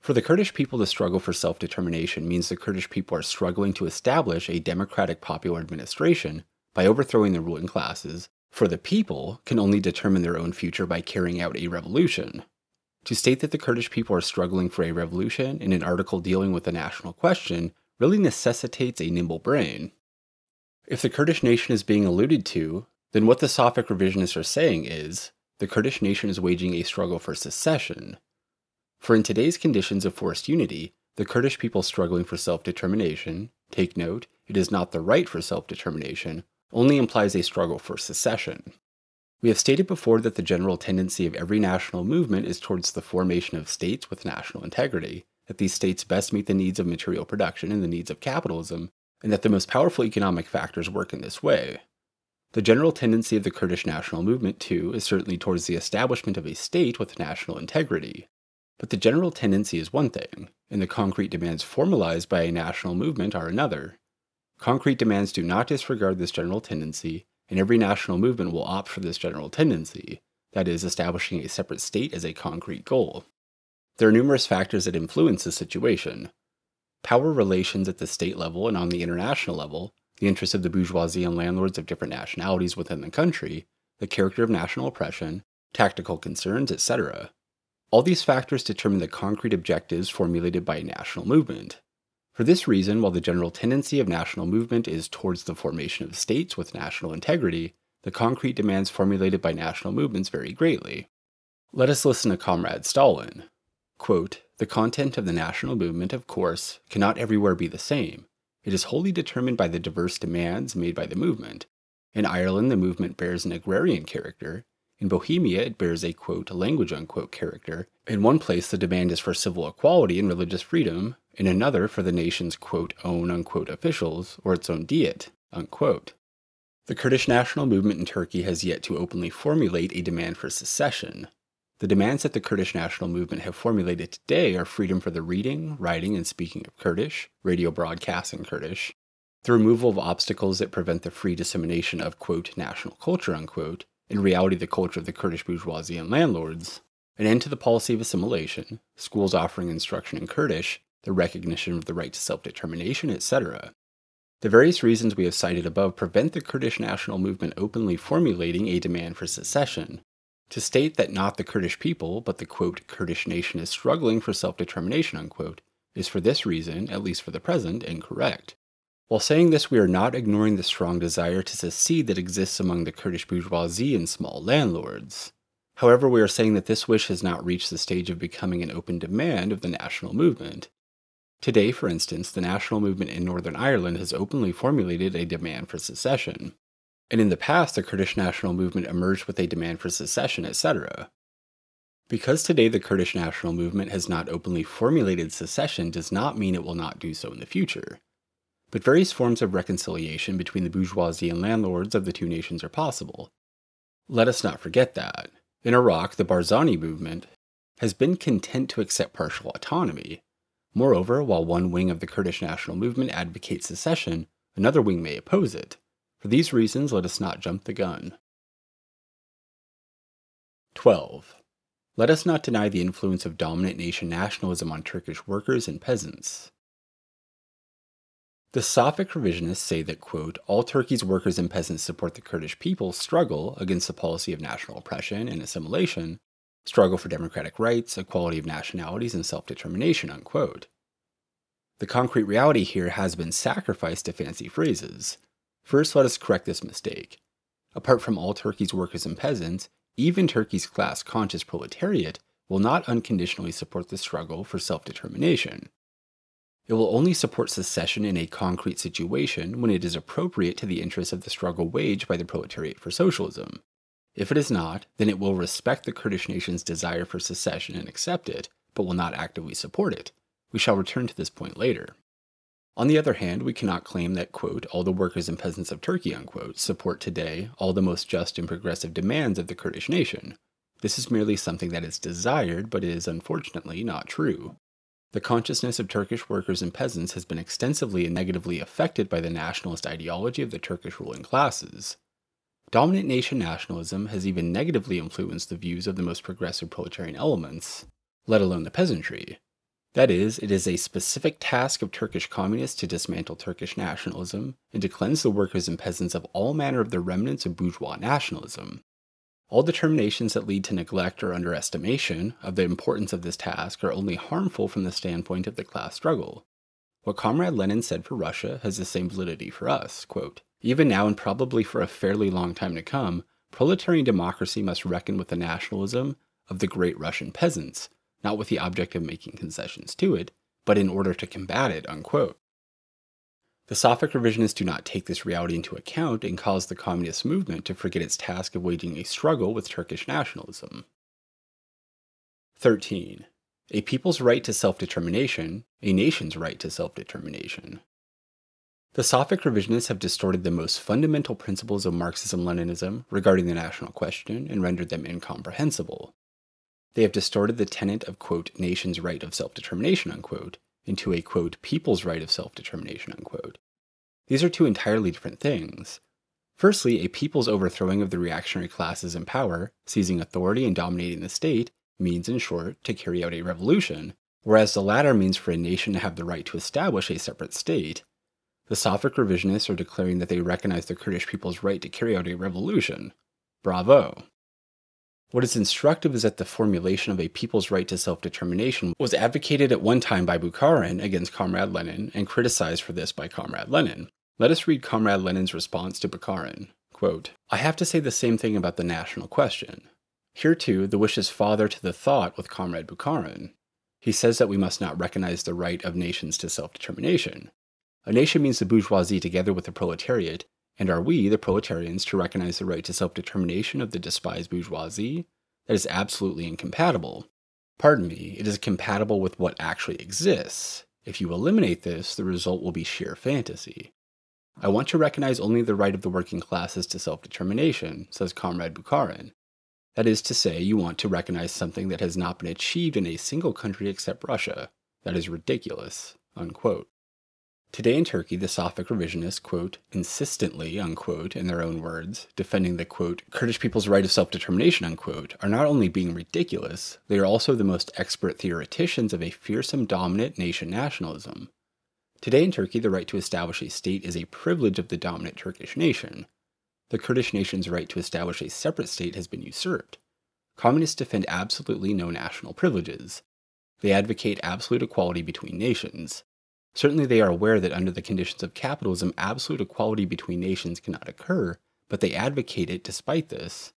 Speaker 1: For the Kurdish people, the struggle for self determination means the Kurdish people are struggling to establish a democratic popular administration by overthrowing the ruling classes, for the people can only determine their own future by carrying out a revolution. To state that the Kurdish people are struggling for a revolution in an article dealing with the national question really necessitates a nimble brain. If the Kurdish nation is being alluded to, then what the Safak revisionists are saying is the Kurdish nation is waging a struggle for secession, for in today's conditions of forced unity, the Kurdish people struggling for self determination, take note, it is not the right for self determination, only implies a struggle for secession. We have stated before that the general tendency of every national movement is towards the formation of states with national integrity, that these states best meet the needs of material production and the needs of capitalism, and that the most powerful economic factors work in this way. The general tendency of the Kurdish national movement, too, is certainly towards the establishment of a state with national integrity. But the general tendency is one thing, and the concrete demands formalized by a national movement are another. Concrete demands do not disregard this general tendency, and every national movement will opt for this general tendency, that is, establishing a separate state as a concrete goal. There are numerous factors that influence this situation. Power relations at the state level and on the international level, the interests of the bourgeoisie and landlords of different nationalities within the country, the character of national oppression, tactical concerns, etc. All these factors determine the concrete objectives formulated by a national movement. For this reason, while the general tendency of national movement is towards the formation of states with national integrity, the concrete demands formulated by national movements vary greatly. Let us listen to Comrade Stalin. Quote, the content of the national movement, of course, cannot everywhere be the same. It is wholly determined by the diverse demands made by the movement. In Ireland, the movement bears an agrarian character, in Bohemia, it bears a quote, language unquote character. In one place, the demand is for civil equality and religious freedom, in another, for the nation's quote, own unquote officials or its own diet. Unquote. The Kurdish national movement in Turkey has yet to openly formulate a demand for secession. The demands that the Kurdish national movement have formulated today are freedom for the reading, writing, and speaking of Kurdish, radio broadcasts in Kurdish, the removal of obstacles that prevent the free dissemination of, quote, national culture, unquote, in reality the culture of the Kurdish bourgeoisie and landlords, an end to the policy of assimilation, schools offering instruction in Kurdish, the recognition of the right to self determination, etc. The various reasons we have cited above prevent the Kurdish national movement openly formulating a demand for secession. To state that not the Kurdish people, but the quote, Kurdish nation is struggling for self determination, unquote, is for this reason, at least for the present, incorrect. While saying this, we are not ignoring the strong desire to secede that exists among the Kurdish bourgeoisie and small landlords. However, we are saying that this wish has not reached the stage of becoming an open demand of the national movement. Today, for instance, the national movement in Northern Ireland has openly formulated a demand for secession. And in the past, the Kurdish national movement emerged with a demand for secession, etc. Because today the Kurdish national movement has not openly formulated secession does not mean it will not do so in the future. But various forms of reconciliation between the bourgeoisie and landlords of the two nations are possible. Let us not forget that. In Iraq, the Barzani movement has been content to accept partial autonomy. Moreover, while one wing of the Kurdish national movement advocates secession, another wing may oppose it. For these reasons, let us not jump the gun. 12. Let us not deny the influence of dominant nation nationalism on Turkish workers and peasants. The Safak revisionists say that, quote, all Turkey's workers and peasants support the Kurdish people's struggle against the policy of national oppression and assimilation, struggle for democratic rights, equality of nationalities, and self determination, unquote. The concrete reality here has been sacrificed to fancy phrases. First, let us correct this mistake. Apart from all Turkey's workers and peasants, even Turkey's class conscious proletariat will not unconditionally support the struggle for self determination. It will only support secession in a concrete situation when it is appropriate to the interests of the struggle waged by the proletariat for socialism. If it is not, then it will respect the Kurdish nation's desire for secession and accept it, but will not actively support it. We shall return to this point later. On the other hand, we cannot claim that, quote, all the workers and peasants of Turkey, unquote, support today all the most just and progressive demands of the Kurdish nation. This is merely something that is desired, but is unfortunately not true. The consciousness of Turkish workers and peasants has been extensively and negatively affected by the nationalist ideology of the Turkish ruling classes. Dominant nation nationalism has even negatively influenced the views of the most progressive proletarian elements, let alone the peasantry. That is, it is a specific task of Turkish communists to dismantle Turkish nationalism and to cleanse the workers and peasants of all manner of the remnants of bourgeois nationalism. All determinations that lead to neglect or underestimation of the importance of this task are only harmful from the standpoint of the class struggle. What Comrade Lenin said for Russia has the same validity for us. Quote, Even now, and probably for a fairly long time to come, proletarian democracy must reckon with the nationalism of the great Russian peasants, not with the object of making concessions to it, but in order to combat it. Unquote. The Safak revisionists do not take this reality into account and cause the communist movement to forget its task of waging a struggle with Turkish nationalism. 13. A people's right to self determination, a nation's right to self determination. The Safak revisionists have distorted the most fundamental principles of Marxism Leninism regarding the national question and rendered them incomprehensible. They have distorted the tenet of, quote, nation's right of self determination, unquote, into a quote, people's right of self determination, unquote. These are two entirely different things. Firstly, a people's overthrowing of the reactionary classes in power, seizing authority and dominating the state, means, in short, to carry out a revolution, whereas the latter means for a nation to have the right to establish a separate state. The Safak revisionists are declaring that they recognize the Kurdish people's right to carry out a revolution. Bravo! What is instructive is that the formulation of a people's right to self determination was advocated at one time by Bukharin against Comrade Lenin and criticized for this by Comrade Lenin. Let us read Comrade Lenin's response to Bukharin. Quote, I have to say the same thing about the national question. Here, too, the wish is father to the thought with Comrade Bukharin. He says that we must not recognize the right of nations to self determination. A nation means the bourgeoisie together with the proletariat and are we, the proletarians, to recognize the right to self determination of the despised bourgeoisie? That is absolutely incompatible. Pardon me, it is compatible with what actually exists. If you eliminate this, the result will be sheer fantasy. I want to recognize only the right of the working classes to self determination, says Comrade Bukharin. That is to say, you want to recognize something that has not been achieved in a single country except Russia. That is ridiculous. Unquote. Today in Turkey, the Safak revisionists, quote, insistently, unquote, in their own words, defending the, quote, Kurdish people's right of self determination, unquote, are not only being ridiculous, they are also the most expert theoreticians of a fearsome dominant nation nationalism. Today in Turkey, the right to establish a state is a privilege of the dominant Turkish nation. The Kurdish nation's right to establish a separate state has been usurped. Communists defend absolutely no national privileges. They advocate absolute equality between nations. Certainly, they are aware that under the conditions of capitalism, absolute equality between nations cannot occur, but they advocate it despite this,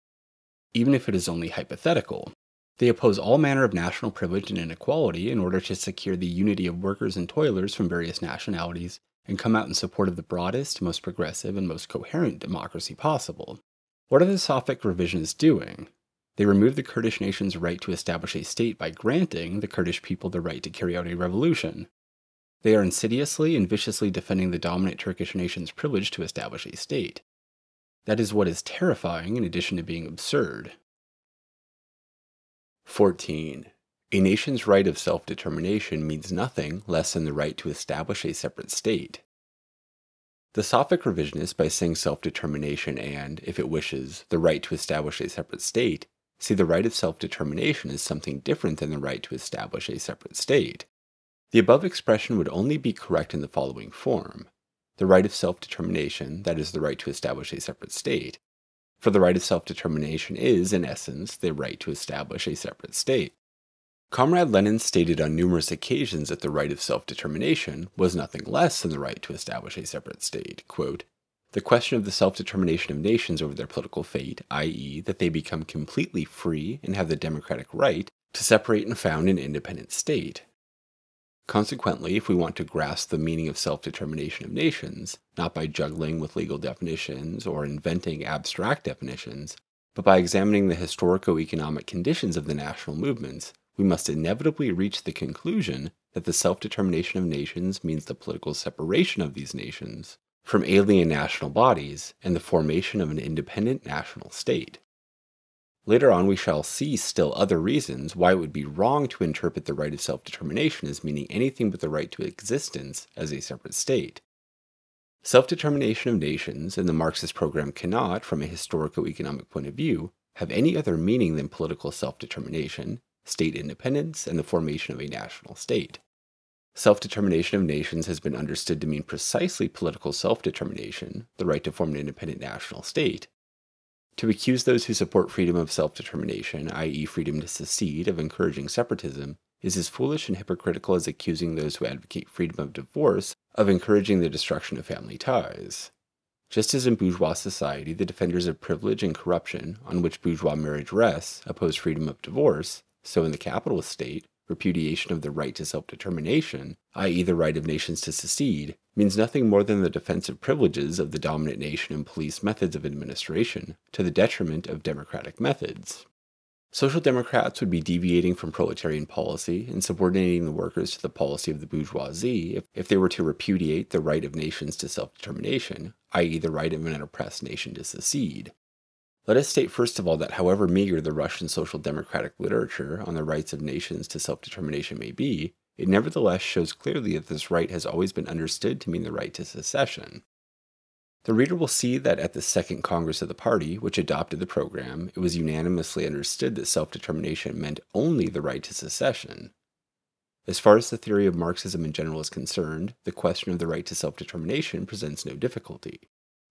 Speaker 1: even if it is only hypothetical. They oppose all manner of national privilege and inequality in order to secure the unity of workers and toilers from various nationalities and come out in support of the broadest, most progressive, and most coherent democracy possible. What are the Safak revisionists doing? They remove the Kurdish nation's right to establish a state by granting the Kurdish people the right to carry out a revolution. They are insidiously and viciously defending the dominant Turkish nation's privilege to establish a state. That is what is terrifying in addition to being absurd. 14. A nation's right of self determination means nothing less than the right to establish a separate state. The Safak revisionists, by saying self determination and, if it wishes, the right to establish a separate state, see the right of self determination as something different than the right to establish a separate state. The above expression would only be correct in the following form the right of self determination, that is, the right to establish a separate state. For the right of self determination is, in essence, the right to establish a separate state. Comrade Lenin stated on numerous occasions that the right of self determination was nothing less than the right to establish a separate state. Quote, the question of the self determination of nations over their political fate, i.e., that they become completely free and have the democratic right to separate and found an independent state. Consequently, if we want to grasp the meaning of self determination of nations, not by juggling with legal definitions or inventing abstract definitions, but by examining the historico economic conditions of the national movements, we must inevitably reach the conclusion that the self determination of nations means the political separation of these nations from alien national bodies and the formation of an independent national state. Later on, we shall see still other reasons why it would be wrong to interpret the right of self determination as meaning anything but the right to existence as a separate state. Self determination of nations in the Marxist program cannot, from a historico economic point of view, have any other meaning than political self determination, state independence, and the formation of a national state. Self determination of nations has been understood to mean precisely political self determination, the right to form an independent national state. To accuse those who support freedom of self determination, i.e., freedom to secede, of encouraging separatism, is as foolish and hypocritical as accusing those who advocate freedom of divorce of encouraging the destruction of family ties. Just as in bourgeois society, the defenders of privilege and corruption, on which bourgeois marriage rests, oppose freedom of divorce, so in the capitalist state, repudiation of the right to self determination, i.e., the right of nations to secede, means nothing more than the defensive privileges of the dominant nation and police methods of administration, to the detriment of democratic methods. Social Democrats would be deviating from proletarian policy and subordinating the workers to the policy of the bourgeoisie if, if they were to repudiate the right of nations to self determination, i.e., the right of an oppressed nation to secede. Let us state first of all that however meager the Russian social democratic literature on the rights of nations to self determination may be, it nevertheless shows clearly that this right has always been understood to mean the right to secession. The reader will see that at the Second Congress of the Party, which adopted the program, it was unanimously understood that self determination meant only the right to secession. As far as the theory of Marxism in general is concerned, the question of the right to self determination presents no difficulty.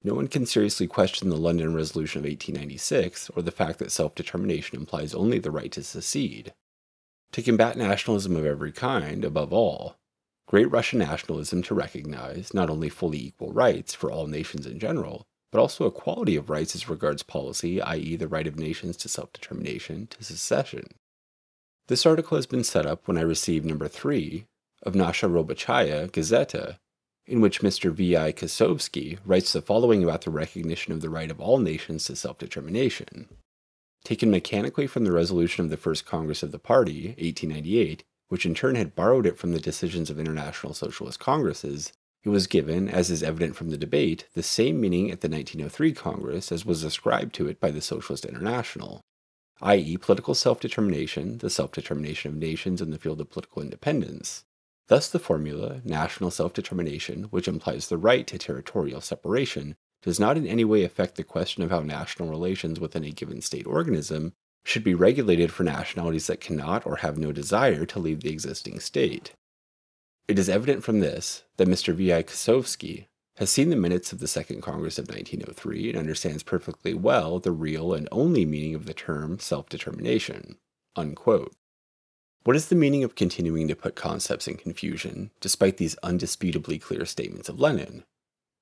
Speaker 1: No one can seriously question the London Resolution of 1896 or the fact that self determination implies only the right to secede. To combat nationalism of every kind, above all, great Russian nationalism to recognize not only fully equal rights for all nations in general, but also equality of rights as regards policy, i.e., the right of nations to self determination, to secession. This article has been set up when I received number 3 of Nasha Rabochaya Gazeta, in which Mr. V.I. Kosovsky writes the following about the recognition of the right of all nations to self determination. Taken mechanically from the resolution of the First Congress of the Party, 1898, which in turn had borrowed it from the decisions of international socialist congresses, it was given, as is evident from the debate, the same meaning at the 1903 Congress as was ascribed to it by the Socialist International, i.e., political self determination, the self determination of nations in the field of political independence, Thus, the formula, national self determination, which implies the right to territorial separation, does not in any way affect the question of how national relations within a given state organism should be regulated for nationalities that cannot or have no desire to leave the existing state. It is evident from this that Mr. V.I. Kosovsky has seen the minutes of the Second Congress of 1903 and understands perfectly well the real and only meaning of the term self determination. Unquote. What is the meaning of continuing to put concepts in confusion, despite these undisputably clear statements of Lenin?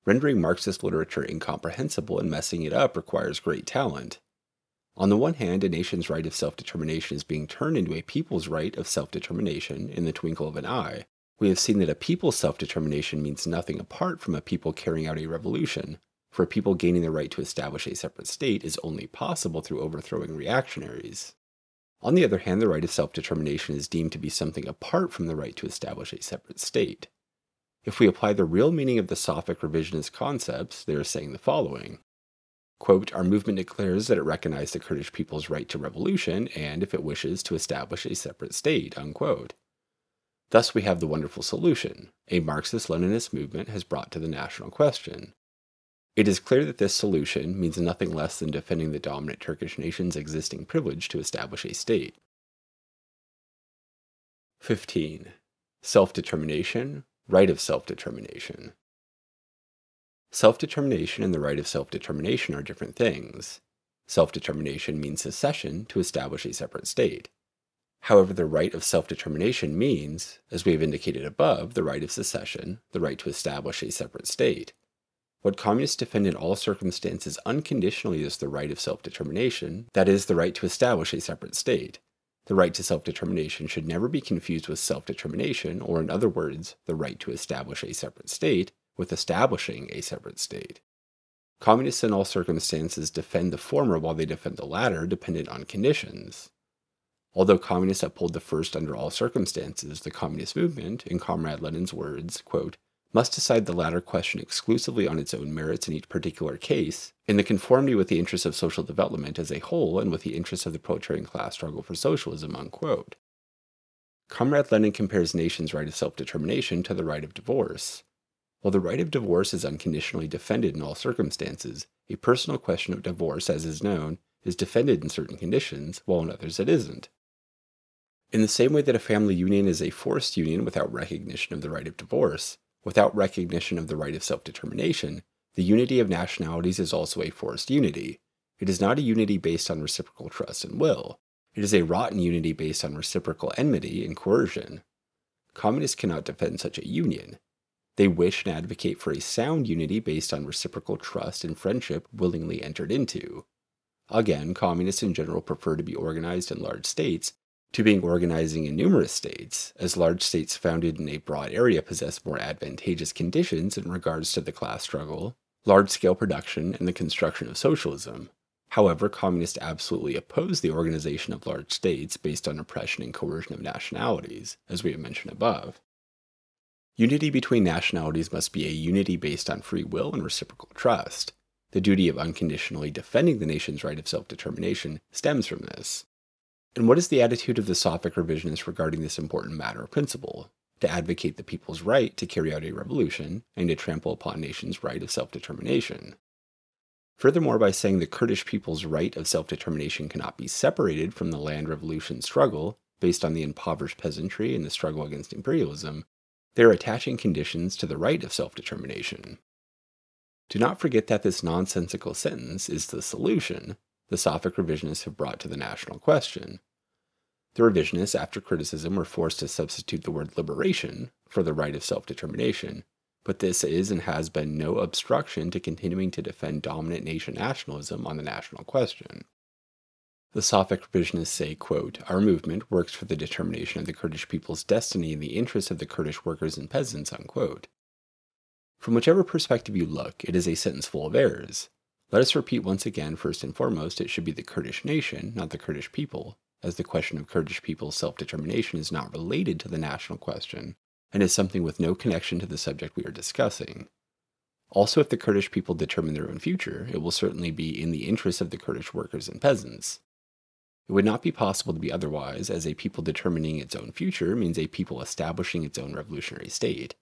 Speaker 1: Rendering Marxist literature incomprehensible and messing it up requires great talent. On the one hand, a nation's right of self determination is being turned into a people's right of self determination in the twinkle of an eye. We have seen that a people's self determination means nothing apart from a people carrying out a revolution, for a people gaining the right to establish a separate state is only possible through overthrowing reactionaries. On the other hand, the right of self determination is deemed to be something apart from the right to establish a separate state. If we apply the real meaning of the Safak revisionist concepts, they are saying the following Quote, Our movement declares that it recognizes the Kurdish people's right to revolution and, if it wishes, to establish a separate state. Unquote. Thus, we have the wonderful solution a Marxist Leninist movement has brought to the national question. It is clear that this solution means nothing less than defending the dominant Turkish nation's existing privilege to establish a state. 15. Self determination, right of self determination. Self determination and the right of self determination are different things. Self determination means secession to establish a separate state. However, the right of self determination means, as we have indicated above, the right of secession, the right to establish a separate state. What communists defend in all circumstances unconditionally is the right of self determination, that is, the right to establish a separate state. The right to self determination should never be confused with self determination, or in other words, the right to establish a separate state, with establishing a separate state. Communists in all circumstances defend the former while they defend the latter, dependent on conditions. Although communists uphold the first under all circumstances, the communist movement, in Comrade Lenin's words, quote, must decide the latter question exclusively on its own merits in each particular case, in the conformity with the interests of social development as a whole and with the interests of the proletarian class struggle for socialism. Unquote. Comrade Lenin compares nations' right of self determination to the right of divorce. While the right of divorce is unconditionally defended in all circumstances, a personal question of divorce, as is known, is defended in certain conditions, while in others it isn't. In the same way that a family union is a forced union without recognition of the right of divorce, without recognition of the right of self determination, the unity of nationalities is also a forced unity. It is not a unity based on reciprocal trust and will. It is a rotten unity based on reciprocal enmity and coercion. Communists cannot defend such a union. They wish and advocate for a sound unity based on reciprocal trust and friendship willingly entered into. Again, communists in general prefer to be organized in large states to being organizing in numerous states, as large states founded in a broad area possess more advantageous conditions in regards to the class struggle, large scale production, and the construction of socialism. However, communists absolutely oppose the organization of large states based on oppression and coercion of nationalities, as we have mentioned above. Unity between nationalities must be a unity based on free will and reciprocal trust. The duty of unconditionally defending the nation's right of self determination stems from this. And what is the attitude of the Safak revisionists regarding this important matter or principle? To advocate the people's right to carry out a revolution and to trample upon nations' right of self determination. Furthermore, by saying the Kurdish people's right of self determination cannot be separated from the land revolution struggle based on the impoverished peasantry and the struggle against imperialism, they are attaching conditions to the right of self determination. Do not forget that this nonsensical sentence is the solution the Safak revisionists have brought to the national question. The revisionists, after criticism, were forced to substitute the word liberation for the right of self determination, but this is and has been no obstruction to continuing to defend dominant nation nationalism on the national question. The Safak revisionists say, quote, Our movement works for the determination of the Kurdish people's destiny in the interests of the Kurdish workers and peasants, unquote. From whichever perspective you look, it is a sentence full of errors. Let us repeat once again, first and foremost, it should be the Kurdish nation, not the Kurdish people, as the question of Kurdish people's self determination is not related to the national question, and is something with no connection to the subject we are discussing. Also, if the Kurdish people determine their own future, it will certainly be in the interests of the Kurdish workers and peasants. It would not be possible to be otherwise, as a people determining its own future means a people establishing its own revolutionary state.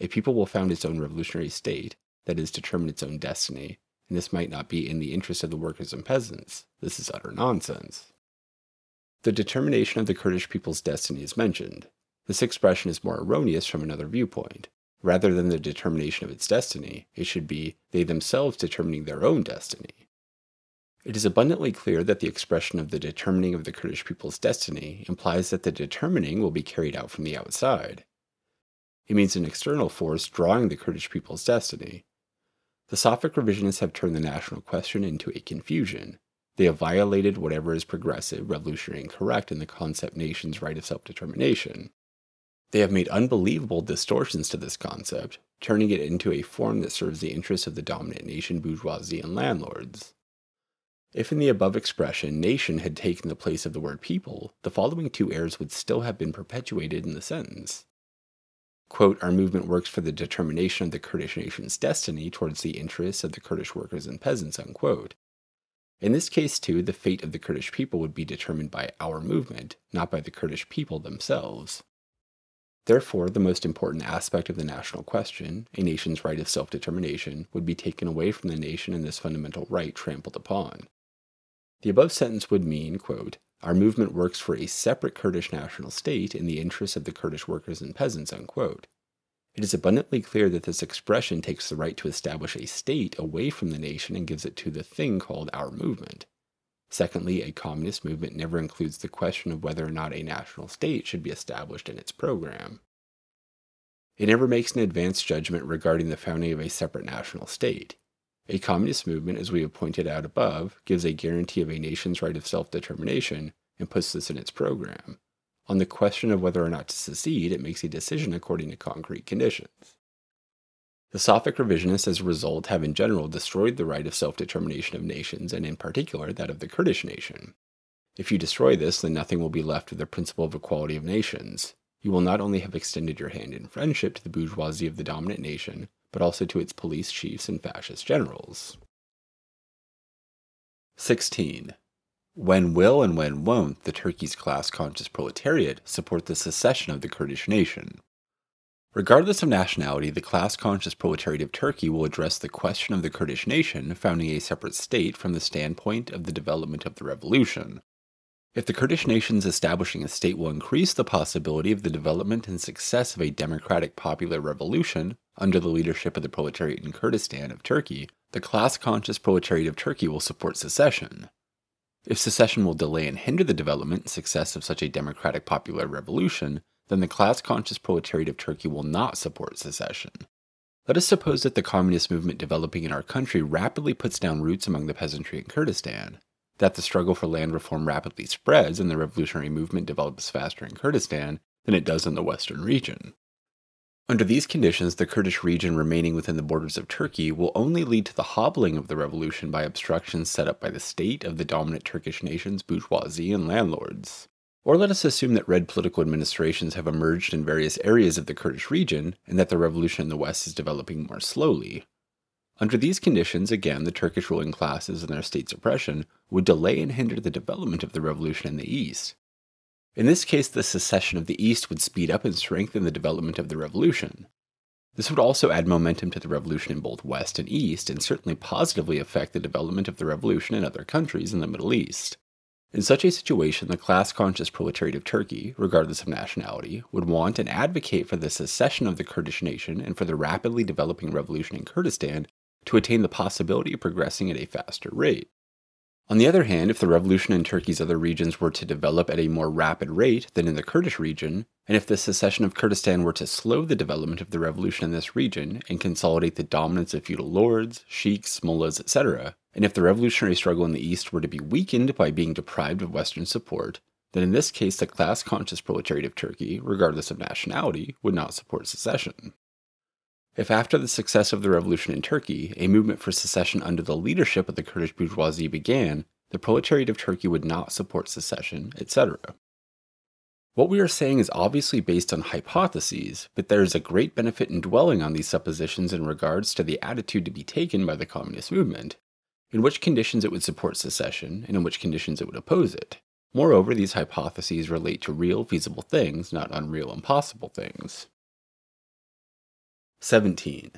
Speaker 1: A people will found its own revolutionary state, that is, determine its own destiny, and this might not be in the interest of the workers and peasants. This is utter nonsense. The determination of the Kurdish people's destiny is mentioned. This expression is more erroneous from another viewpoint. Rather than the determination of its destiny, it should be they themselves determining their own destiny. It is abundantly clear that the expression of the determining of the Kurdish people's destiny implies that the determining will be carried out from the outside. It means an external force drawing the Kurdish people's destiny, the Safak revisionists have turned the national question into a confusion. They have violated whatever is progressive, revolutionary, and correct in the concept nation's right of self determination. They have made unbelievable distortions to this concept, turning it into a form that serves the interests of the dominant nation, bourgeoisie, and landlords. If in the above expression nation had taken the place of the word people, the following two errors would still have been perpetuated in the sentence. Quote, Our movement works for the determination of the Kurdish nation's destiny towards the interests of the Kurdish workers and peasants. Unquote. In this case, too, the fate of the Kurdish people would be determined by our movement, not by the Kurdish people themselves. Therefore, the most important aspect of the national question, a nation's right of self determination, would be taken away from the nation and this fundamental right trampled upon. The above sentence would mean, quote, Our movement works for a separate Kurdish national state in the interests of the Kurdish workers and peasants. Unquote. It is abundantly clear that this expression takes the right to establish a state away from the nation and gives it to the thing called our movement. Secondly, a communist movement never includes the question of whether or not a national state should be established in its program. It never makes an advanced judgment regarding the founding of a separate national state. A communist movement, as we have pointed out above, gives a guarantee of a nation's right of self determination and puts this in its program. On the question of whether or not to secede, it makes a decision according to concrete conditions. The Safak revisionists, as a result, have in general destroyed the right of self determination of nations, and in particular that of the Kurdish nation. If you destroy this, then nothing will be left of the principle of equality of nations. You will not only have extended your hand in friendship to the bourgeoisie of the dominant nation, but also to its police chiefs and fascist generals. 16. When will and when won't the Turkey's class conscious proletariat support the secession of the Kurdish nation? Regardless of nationality, the class conscious proletariat of Turkey will address the question of the Kurdish nation founding a separate state from the standpoint of the development of the revolution. If the Kurdish nation's establishing a state will increase the possibility of the development and success of a democratic popular revolution under the leadership of the proletariat in Kurdistan of Turkey, the class conscious proletariat of Turkey will support secession. If secession will delay and hinder the development and success of such a democratic popular revolution, then the class conscious proletariat of Turkey will not support secession. Let us suppose that the communist movement developing in our country rapidly puts down roots among the peasantry in Kurdistan, that the struggle for land reform rapidly spreads and the revolutionary movement develops faster in Kurdistan than it does in the western region. Under these conditions, the Kurdish region remaining within the borders of Turkey will only lead to the hobbling of the revolution by obstructions set up by the state of the dominant Turkish nation's bourgeoisie and landlords. Or let us assume that red political administrations have emerged in various areas of the Kurdish region and that the revolution in the west is developing more slowly. Under these conditions, again, the Turkish ruling classes and their state suppression would delay and hinder the development of the revolution in the east, in this case, the secession of the East would speed up and strengthen the development of the revolution. This would also add momentum to the revolution in both West and East, and certainly positively affect the development of the revolution in other countries in the Middle East. In such a situation, the class conscious proletariat of Turkey, regardless of nationality, would want and advocate for the secession of the Kurdish nation and for the rapidly developing revolution in Kurdistan to attain the possibility of progressing at a faster rate. On the other hand, if the revolution in Turkey's other regions were to develop at a more rapid rate than in the Kurdish region, and if the secession of Kurdistan were to slow the development of the revolution in this region and consolidate the dominance of feudal lords, sheiks, mullahs, etc., and if the revolutionary struggle in the East were to be weakened by being deprived of Western support, then in this case the class conscious proletariat of Turkey, regardless of nationality, would not support secession. If after the success of the revolution in Turkey, a movement for secession under the leadership of the Kurdish bourgeoisie began, the proletariat of Turkey would not support secession, etc. What we are saying is obviously based on hypotheses, but there is a great benefit in dwelling on these suppositions in regards to the attitude to be taken by the communist movement, in which conditions it would support secession, and in which conditions it would oppose it. Moreover, these hypotheses relate to real, feasible things, not unreal, impossible things. 17.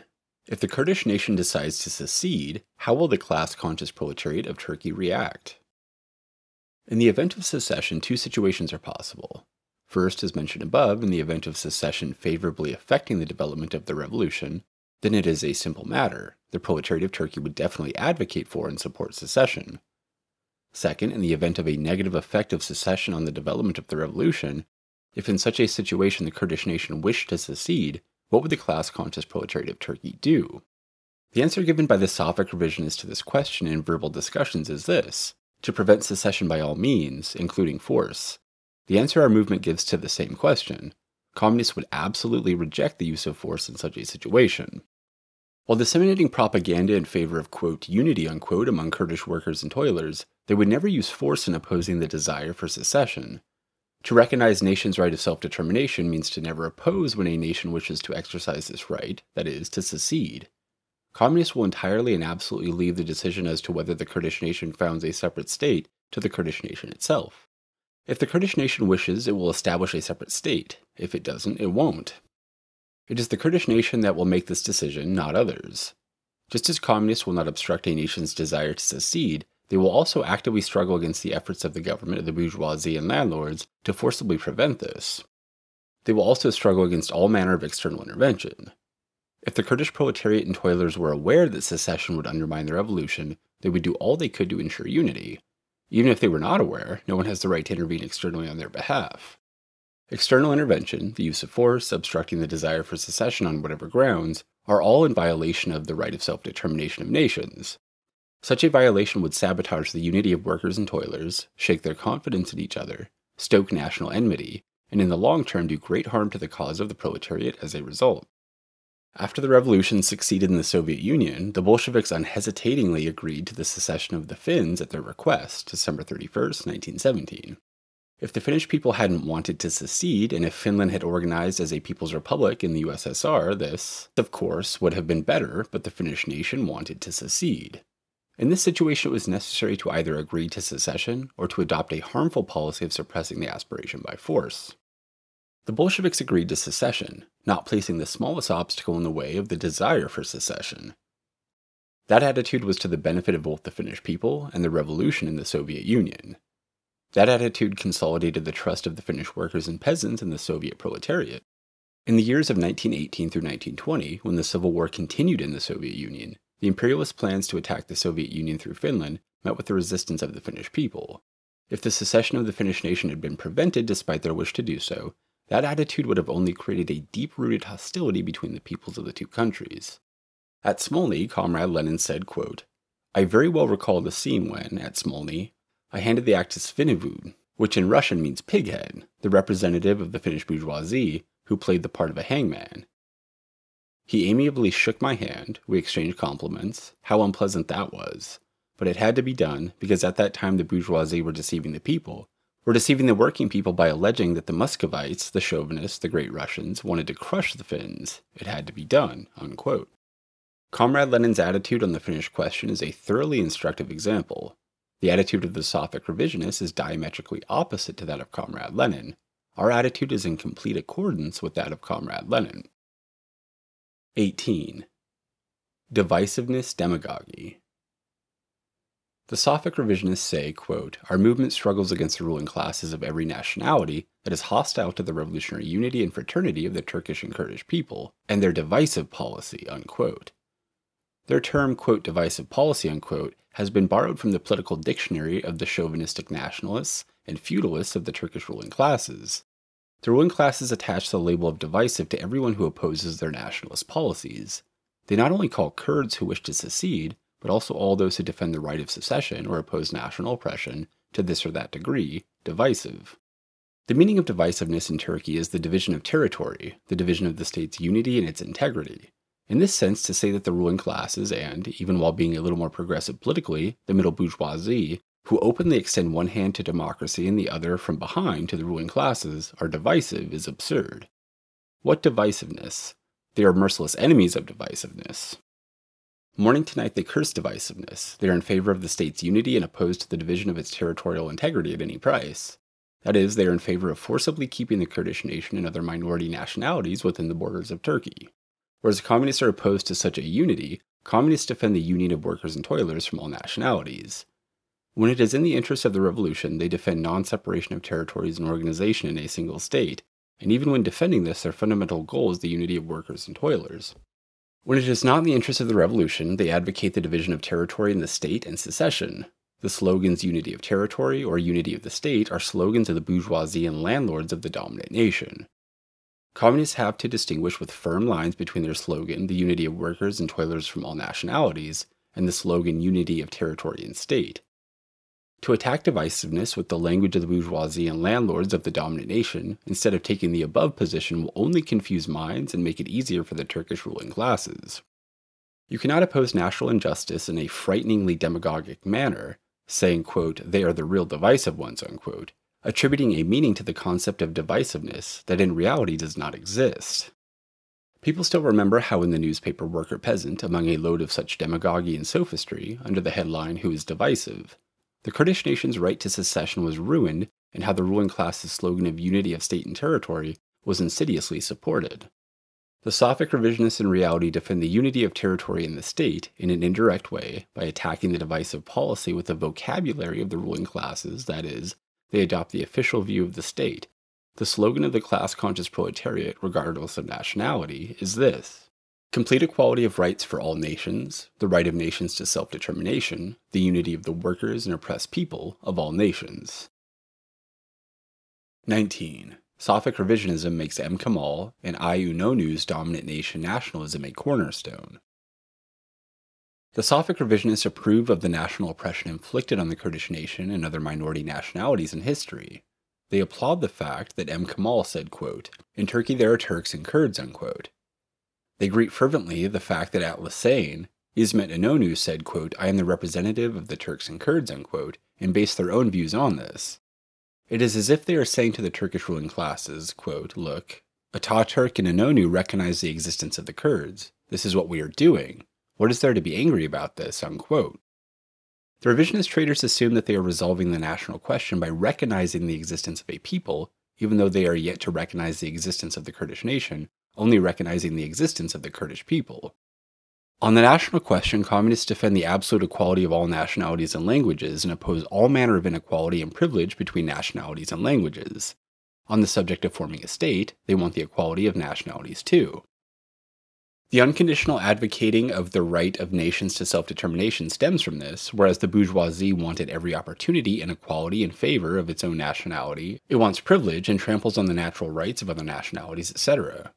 Speaker 1: If the Kurdish nation decides to secede, how will the class conscious proletariat of Turkey react? In the event of secession, two situations are possible. First, as mentioned above, in the event of secession favorably affecting the development of the revolution, then it is a simple matter. The proletariat of Turkey would definitely advocate for and support secession. Second, in the event of a negative effect of secession on the development of the revolution, if in such a situation the Kurdish nation wished to secede, what would the class conscious proletariat of Turkey do? The answer given by the Safak revisionists to this question in verbal discussions is this to prevent secession by all means, including force. The answer our movement gives to the same question communists would absolutely reject the use of force in such a situation. While disseminating propaganda in favor of, quote, unity, unquote, among Kurdish workers and toilers, they would never use force in opposing the desire for secession. To recognize nations' right of self determination means to never oppose when a nation wishes to exercise this right, that is, to secede. Communists will entirely and absolutely leave the decision as to whether the Kurdish nation founds a separate state to the Kurdish nation itself. If the Kurdish nation wishes, it will establish a separate state. If it doesn't, it won't. It is the Kurdish nation that will make this decision, not others. Just as communists will not obstruct a nation's desire to secede, they will also actively struggle against the efforts of the government, of the bourgeoisie, and landlords to forcibly prevent this. They will also struggle against all manner of external intervention. If the Kurdish proletariat and toilers were aware that secession would undermine the revolution, they would do all they could to ensure unity. Even if they were not aware, no one has the right to intervene externally on their behalf. External intervention, the use of force, obstructing the desire for secession on whatever grounds, are all in violation of the right of self determination of nations. Such a violation would sabotage the unity of workers and toilers, shake their confidence in each other, stoke national enmity, and in the long term do great harm to the cause of the proletariat as a result. After the revolution succeeded in the Soviet Union, the Bolsheviks unhesitatingly agreed to the secession of the Finns at their request, December 31, 1917. If the Finnish people hadn't wanted to secede, and if Finland had organized as a People's Republic in the USSR, this, of course, would have been better, but the Finnish nation wanted to secede. In this situation, it was necessary to either agree to secession or to adopt a harmful policy of suppressing the aspiration by force. The Bolsheviks agreed to secession, not placing the smallest obstacle in the way of the desire for secession. That attitude was to the benefit of both the Finnish people and the revolution in the Soviet Union. That attitude consolidated the trust of the Finnish workers and peasants in the Soviet proletariat. In the years of 1918 through 1920, when the Civil War continued in the Soviet Union, the imperialist plans to attack the Soviet Union through Finland met with the resistance of the Finnish people. If the secession of the Finnish nation had been prevented despite their wish to do so, that attitude would have only created a deep rooted hostility between the peoples of the two countries. At Smolny, Comrade Lenin said, quote, I very well recall the scene when, at Smolny, I handed the act to Svinhufvud, which in Russian means pighead, the representative of the Finnish bourgeoisie, who played the part of a hangman. He amiably shook my hand, we exchanged compliments, how unpleasant that was. But it had to be done, because at that time the bourgeoisie were deceiving the people, were deceiving the working people by alleging that the Muscovites, the chauvinists, the great Russians, wanted to crush the Finns. It had to be done. Unquote. Comrade Lenin's attitude on the Finnish question is a thoroughly instructive example. The attitude of the Safak revisionists is diametrically opposite to that of Comrade Lenin. Our attitude is in complete accordance with that of Comrade Lenin. 18. Divisiveness Demagogy the Safak revisionists say, quote, Our movement struggles against the ruling classes of every nationality that is hostile to the revolutionary unity and fraternity of the Turkish and Kurdish people, and their divisive policy, unquote. Their term, quote, divisive policy, unquote, has been borrowed from the political dictionary of the chauvinistic nationalists and feudalists of the Turkish ruling classes. The ruling classes attach the label of divisive to everyone who opposes their nationalist policies. They not only call Kurds who wish to secede, but also all those who defend the right of secession or oppose national oppression to this or that degree, divisive. The meaning of divisiveness in Turkey is the division of territory, the division of the state's unity and its integrity. In this sense, to say that the ruling classes and, even while being a little more progressive politically, the middle bourgeoisie, who openly extend one hand to democracy and the other from behind to the ruling classes, are divisive is absurd. What divisiveness? They are merciless enemies of divisiveness. Morning to night, they curse divisiveness. They are in favor of the state's unity and opposed to the division of its territorial integrity at any price. That is, they are in favor of forcibly keeping the Kurdish nation and other minority nationalities within the borders of Turkey. Whereas communists are opposed to such a unity, communists defend the union of workers and toilers from all nationalities. When it is in the interest of the revolution, they defend non separation of territories and organization in a single state, and even when defending this, their fundamental goal is the unity of workers and toilers. When it is not in the interest of the revolution, they advocate the division of territory in the state and secession. The slogans unity of territory or unity of the state are slogans of the bourgeoisie and landlords of the dominant nation. Communists have to distinguish with firm lines between their slogan, the unity of workers and toilers from all nationalities, and the slogan unity of territory and state. To attack divisiveness with the language of the bourgeoisie and landlords of the dominant nation, instead of taking the above position, will only confuse minds and make it easier for the Turkish ruling classes. You cannot oppose national injustice in a frighteningly demagogic manner, saying, quote, they are the real divisive ones, unquote, attributing a meaning to the concept of divisiveness that in reality does not exist. People still remember how in the newspaper Worker Peasant, among a load of such demagogy and sophistry, under the headline Who is Divisive, the Kurdish nation's right to secession was ruined, and how the ruling class's slogan of unity of state and territory was insidiously supported. The Safak revisionists in reality defend the unity of territory in the state in an indirect way by attacking the divisive policy with the vocabulary of the ruling classes, that is, they adopt the official view of the state. The slogan of the class conscious proletariat, regardless of nationality, is this Complete equality of rights for all nations, the right of nations to self determination, the unity of the workers and oppressed people of all nations. 19. Safak revisionism makes M. Kemal and Inonu's dominant nation nationalism a cornerstone. The Safak revisionists approve of the national oppression inflicted on the Kurdish nation and other minority nationalities in history. They applaud the fact that M. Kemal said, quote, In Turkey there are Turks and Kurds, unquote, they greet fervently the fact that at Lausanne, Ismet Inonu said, quote, I am the representative of the Turks and Kurds, unquote, and base their own views on this. It is as if they are saying to the Turkish ruling classes, quote, Look, Ataturk and Inonu recognize the existence of the Kurds. This is what we are doing. What is there to be angry about this? Unquote. The revisionist traders assume that they are resolving the national question by recognizing the existence of a people, even though they are yet to recognize the existence of the Kurdish nation, only recognizing the existence of the Kurdish people. On the national question, communists defend the absolute equality of all nationalities and languages and oppose all manner of inequality and privilege between nationalities and languages. On the subject of forming a state, they want the equality of nationalities too. The unconditional advocating of the right of nations to self determination stems from this, whereas the bourgeoisie wanted every opportunity and equality in favor of its own nationality, it wants privilege and tramples on the natural rights of other nationalities, etc.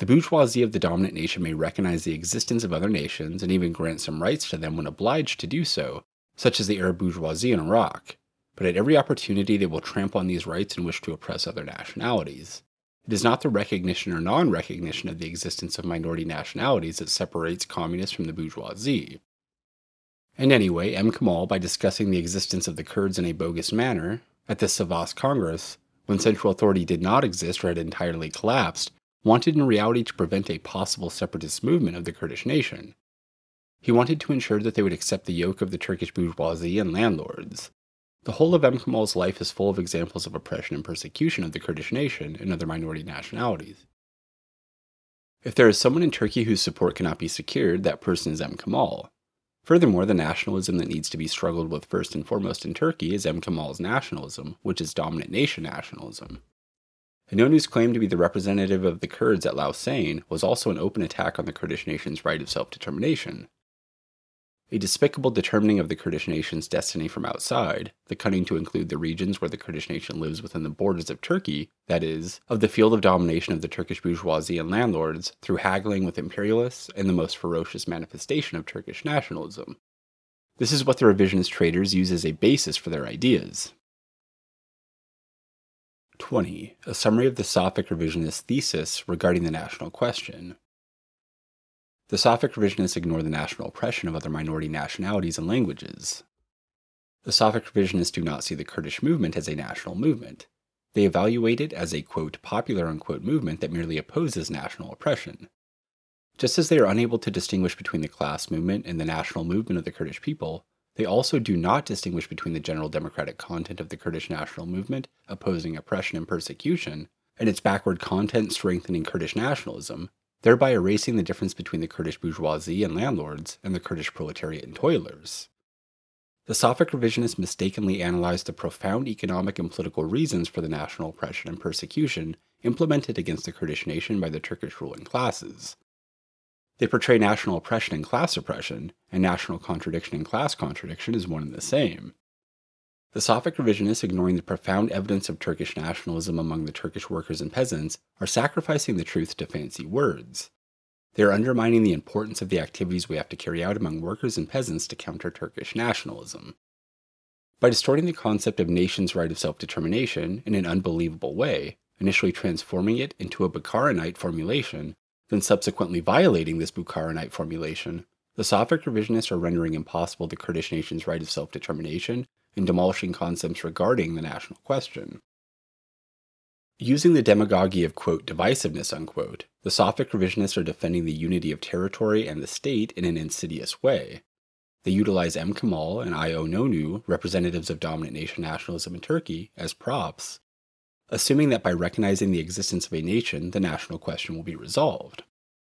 Speaker 1: The bourgeoisie of the dominant nation may recognize the existence of other nations and even grant some rights to them when obliged to do so, such as the Arab bourgeoisie in Iraq, but at every opportunity they will trample on these rights and wish to oppress other nationalities. It is not the recognition or non recognition of the existence of minority nationalities that separates communists from the bourgeoisie. And anyway, M. Kemal, by discussing the existence of the Kurds in a bogus manner, at the Sivas Congress, when central authority did not exist or had entirely collapsed, wanted in reality to prevent a possible separatist movement of the Kurdish nation. He wanted to ensure that they would accept the yoke of the Turkish bourgeoisie and landlords. The whole of M. Kemal's life is full of examples of oppression and persecution of the Kurdish nation and other minority nationalities. If there is someone in Turkey whose support cannot be secured, that person is M. Kemal. Furthermore, the nationalism that needs to be struggled with first and foremost in Turkey is M. Kemal's nationalism, which is dominant nation nationalism. Inonu's claim to be the representative of the Kurds at Lausanne was also an open attack on the Kurdish nation's right of self determination. A despicable determining of the Kurdish nation's destiny from outside, the cunning to include the regions where the Kurdish nation lives within the borders of Turkey, that is, of the field of domination of the Turkish bourgeoisie and landlords, through haggling with imperialists and the most ferocious manifestation of Turkish nationalism. This is what the revisionist traders use as a basis for their ideas. 20. A summary of the Safak revisionist thesis regarding the national question. The Safak revisionists ignore the national oppression of other minority nationalities and languages. The Safak revisionists do not see the Kurdish movement as a national movement. They evaluate it as a quote, popular unquote movement that merely opposes national oppression. Just as they are unable to distinguish between the class movement and the national movement of the Kurdish people, they also do not distinguish between the general democratic content of the Kurdish national movement, opposing oppression and persecution, and its backward content strengthening Kurdish nationalism, thereby erasing the difference between the Kurdish bourgeoisie and landlords and the Kurdish proletariat and toilers. The Safak revisionists mistakenly analyzed the profound economic and political reasons for the national oppression and persecution implemented against the Kurdish nation by the Turkish ruling classes, they portray national oppression and class oppression, and national contradiction and class contradiction as one and the same. The Safak revisionists, ignoring the profound evidence of Turkish nationalism among the Turkish workers and peasants, are sacrificing the truth to fancy words. They are undermining the importance of the activities we have to carry out among workers and peasants to counter Turkish nationalism. by distorting the concept of nations' right of self determination in an unbelievable way, initially transforming it into a Bukharinite formulation, then subsequently violating this Bukharinite formulation, the Safak revisionists are rendering impossible the Kurdish nation's right of self determination and demolishing concepts regarding the national question. Using the demagoguery of, quote, divisiveness, unquote, the Safak revisionists are defending the unity of territory and the state in an insidious way. They utilize M. Kemal and I. Inonu, representatives of dominant nation nationalism in Turkey, as props, assuming that by recognizing the existence of a nation, the national question will be resolved.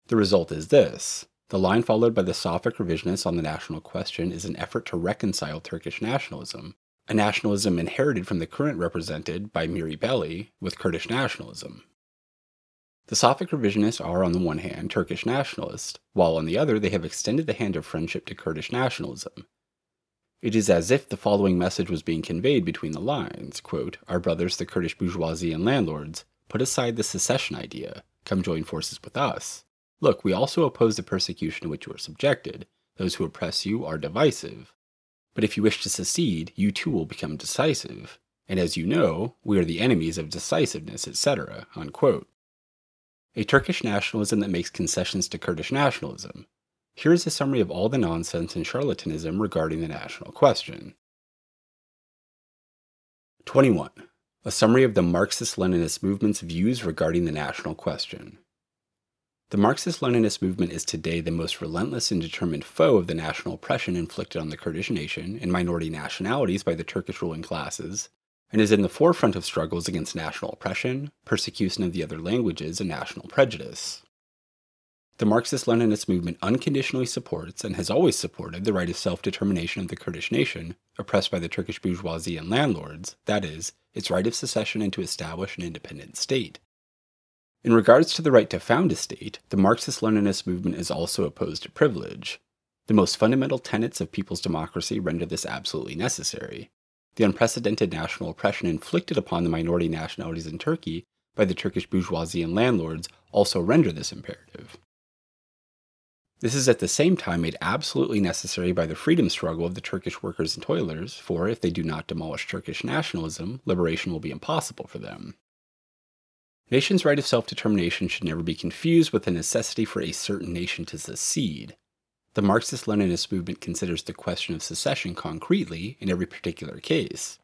Speaker 1: The result is this the line followed by the Safak revisionists on the national question is an effort to reconcile Turkish nationalism, a nationalism inherited from the current represented by Mihri Belli with Kurdish nationalism. The Safak revisionists are, on the one hand, Turkish nationalists, while on the other they have extended the hand of friendship to Kurdish nationalism. It is as if the following message was being conveyed between the lines quote, Our brothers, the Kurdish bourgeoisie and landlords, put aside the secession idea, come join forces with us. Look, we also oppose the persecution to which you are subjected. Those who oppress you are divisive. But if you wish to secede, you too will become decisive. And as you know, we are the enemies of decisiveness, etc. Unquote. A Turkish nationalism that makes concessions to Kurdish nationalism. Here is a summary of all the nonsense and charlatanism regarding the national question. 21. A summary of the Marxist Leninist movement's views regarding the national question. The Marxist Leninist movement is today the most relentless and determined foe of the national oppression inflicted on the Kurdish nation and minority nationalities by the Turkish ruling classes, and is in the forefront of struggles against national oppression, persecution of the other languages, and national prejudice. The Marxist Leninist movement unconditionally supports and has always supported the right of self determination of the Kurdish nation, oppressed by the Turkish bourgeoisie and landlords, that is, its right of secession and to establish an independent state. In regards to the right to found a state, the Marxist Leninist movement is also opposed to privilege. The most fundamental tenets of people's democracy render this absolutely necessary. The unprecedented national oppression inflicted upon the minority nationalities in Turkey by the Turkish bourgeoisie and landlords also render this imperative. This is at the same time made absolutely necessary by the freedom struggle of the Turkish workers and toilers, for if they do not demolish Turkish nationalism, liberation will be impossible for them. Nation's right of self determination should never be confused with the necessity for a certain nation to secede. The Marxist Leninist movement considers the question of secession concretely in every particular case.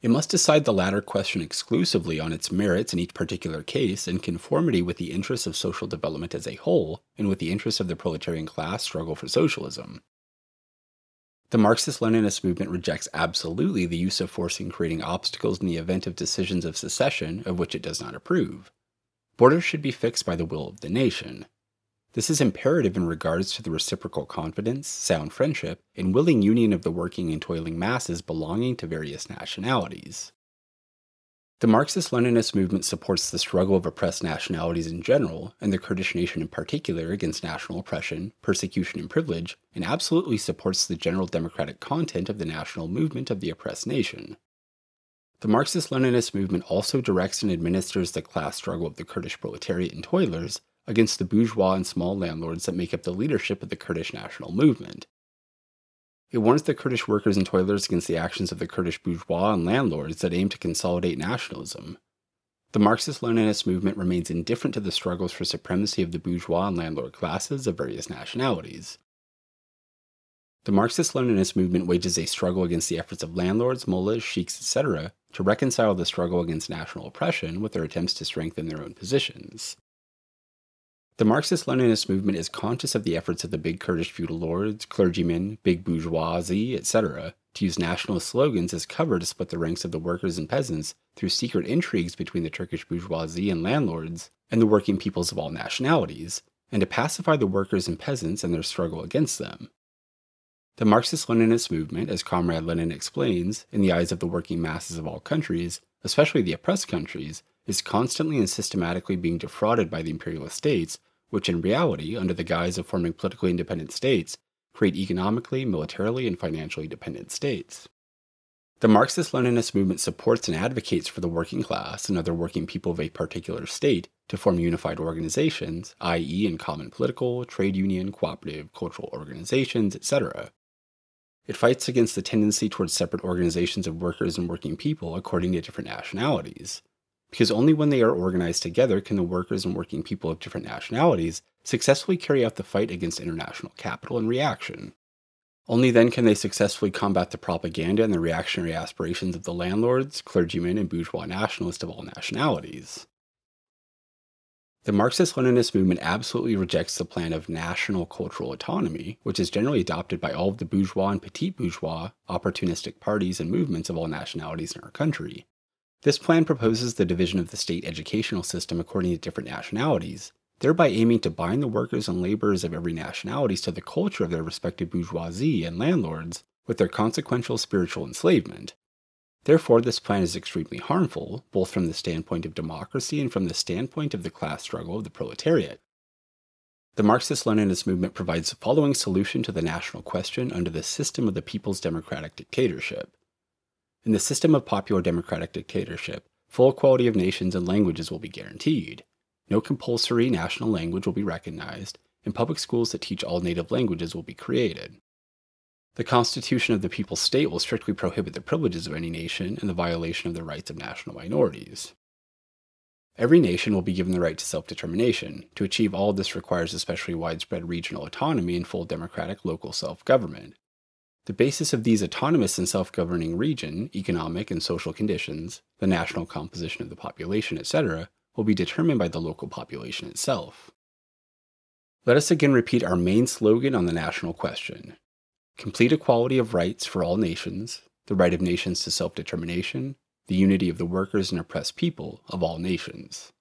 Speaker 1: It must decide the latter question exclusively on its merits in each particular case in conformity with the interests of social development as a whole and with the interests of the proletarian class struggle for socialism. The Marxist Leninist movement rejects absolutely the use of force in creating obstacles in the event of decisions of secession of which it does not approve. Borders should be fixed by the will of the nation. This is imperative in regards to the reciprocal confidence, sound friendship, and willing union of the working and toiling masses belonging to various nationalities. The Marxist Leninist movement supports the struggle of oppressed nationalities in general, and the Kurdish nation in particular, against national oppression, persecution, and privilege, and absolutely supports the general democratic content of the national movement of the oppressed nation. The Marxist Leninist movement also directs and administers the class struggle of the Kurdish proletariat and toilers against the bourgeois and small landlords that make up the leadership of the Kurdish national movement, it warns the Kurdish workers and toilers against the actions of the Kurdish bourgeois and landlords that aim to consolidate nationalism. The Marxist Leninist movement remains indifferent to the struggles for supremacy of the bourgeois and landlord classes of various nationalities. The Marxist Leninist movement wages a struggle against the efforts of landlords, mullahs, sheiks, etc., to reconcile the struggle against national oppression with their attempts to strengthen their own positions. The Marxist Leninist movement is conscious of the efforts of the big Kurdish feudal lords, clergymen, big bourgeoisie, etc., to use nationalist slogans as cover to split the ranks of the workers and peasants through secret intrigues between the Turkish bourgeoisie and landlords and the working peoples of all nationalities, and to pacify the workers and peasants in their struggle against them. The Marxist Leninist movement, as Comrade Lenin explains, in the eyes of the working masses of all countries, especially the oppressed countries, is constantly and systematically being defrauded by the imperialist states which in reality, under the guise of forming politically independent states, create economically, militarily, and financially dependent states. The Marxist Leninist movement supports and advocates for the working class and other working people of a particular state to form unified organizations, i.e., in common political, trade union, cooperative, cultural organizations, etc. It fights against the tendency towards separate organizations of workers and working people according to different nationalities. Because only when they are organized together can the workers and working people of different nationalities successfully carry out the fight against international capital and reaction. Only then can they successfully combat the propaganda and the reactionary aspirations of the landlords, clergymen, and bourgeois nationalists of all nationalities. The Marxist Leninist movement absolutely rejects the plan of national cultural autonomy, which is generally adopted by all of the bourgeois and petit bourgeois opportunistic parties and movements of all nationalities in our country. This plan proposes the division of the state educational system according to different nationalities, thereby aiming to bind the workers and laborers of every nationality to the culture of their respective bourgeoisie and landlords, with their consequential spiritual enslavement, Therefore, this plan is extremely harmful, both from the standpoint of democracy and from the standpoint of the class struggle of the proletariat. The Marxist Leninist movement provides the following solution to the national question under the system of the people's democratic dictatorship. In the system of popular democratic dictatorship, full equality of nations and languages will be guaranteed. No compulsory national language will be recognized, and public schools that teach all native languages will be created. The Constitution of the People's State will strictly prohibit the privileges of any nation and the violation of the rights of national minorities. Every nation will be given the right to self determination. To achieve all this requires especially widespread regional autonomy and full democratic local self government. The basis of these autonomous and self governing region, economic and social conditions, the national composition of the population, etc., will be determined by the local population itself. Let us again repeat our main slogan on the national question complete equality of rights for all nations, the right of nations to self determination, the unity of the workers and oppressed people of all nations.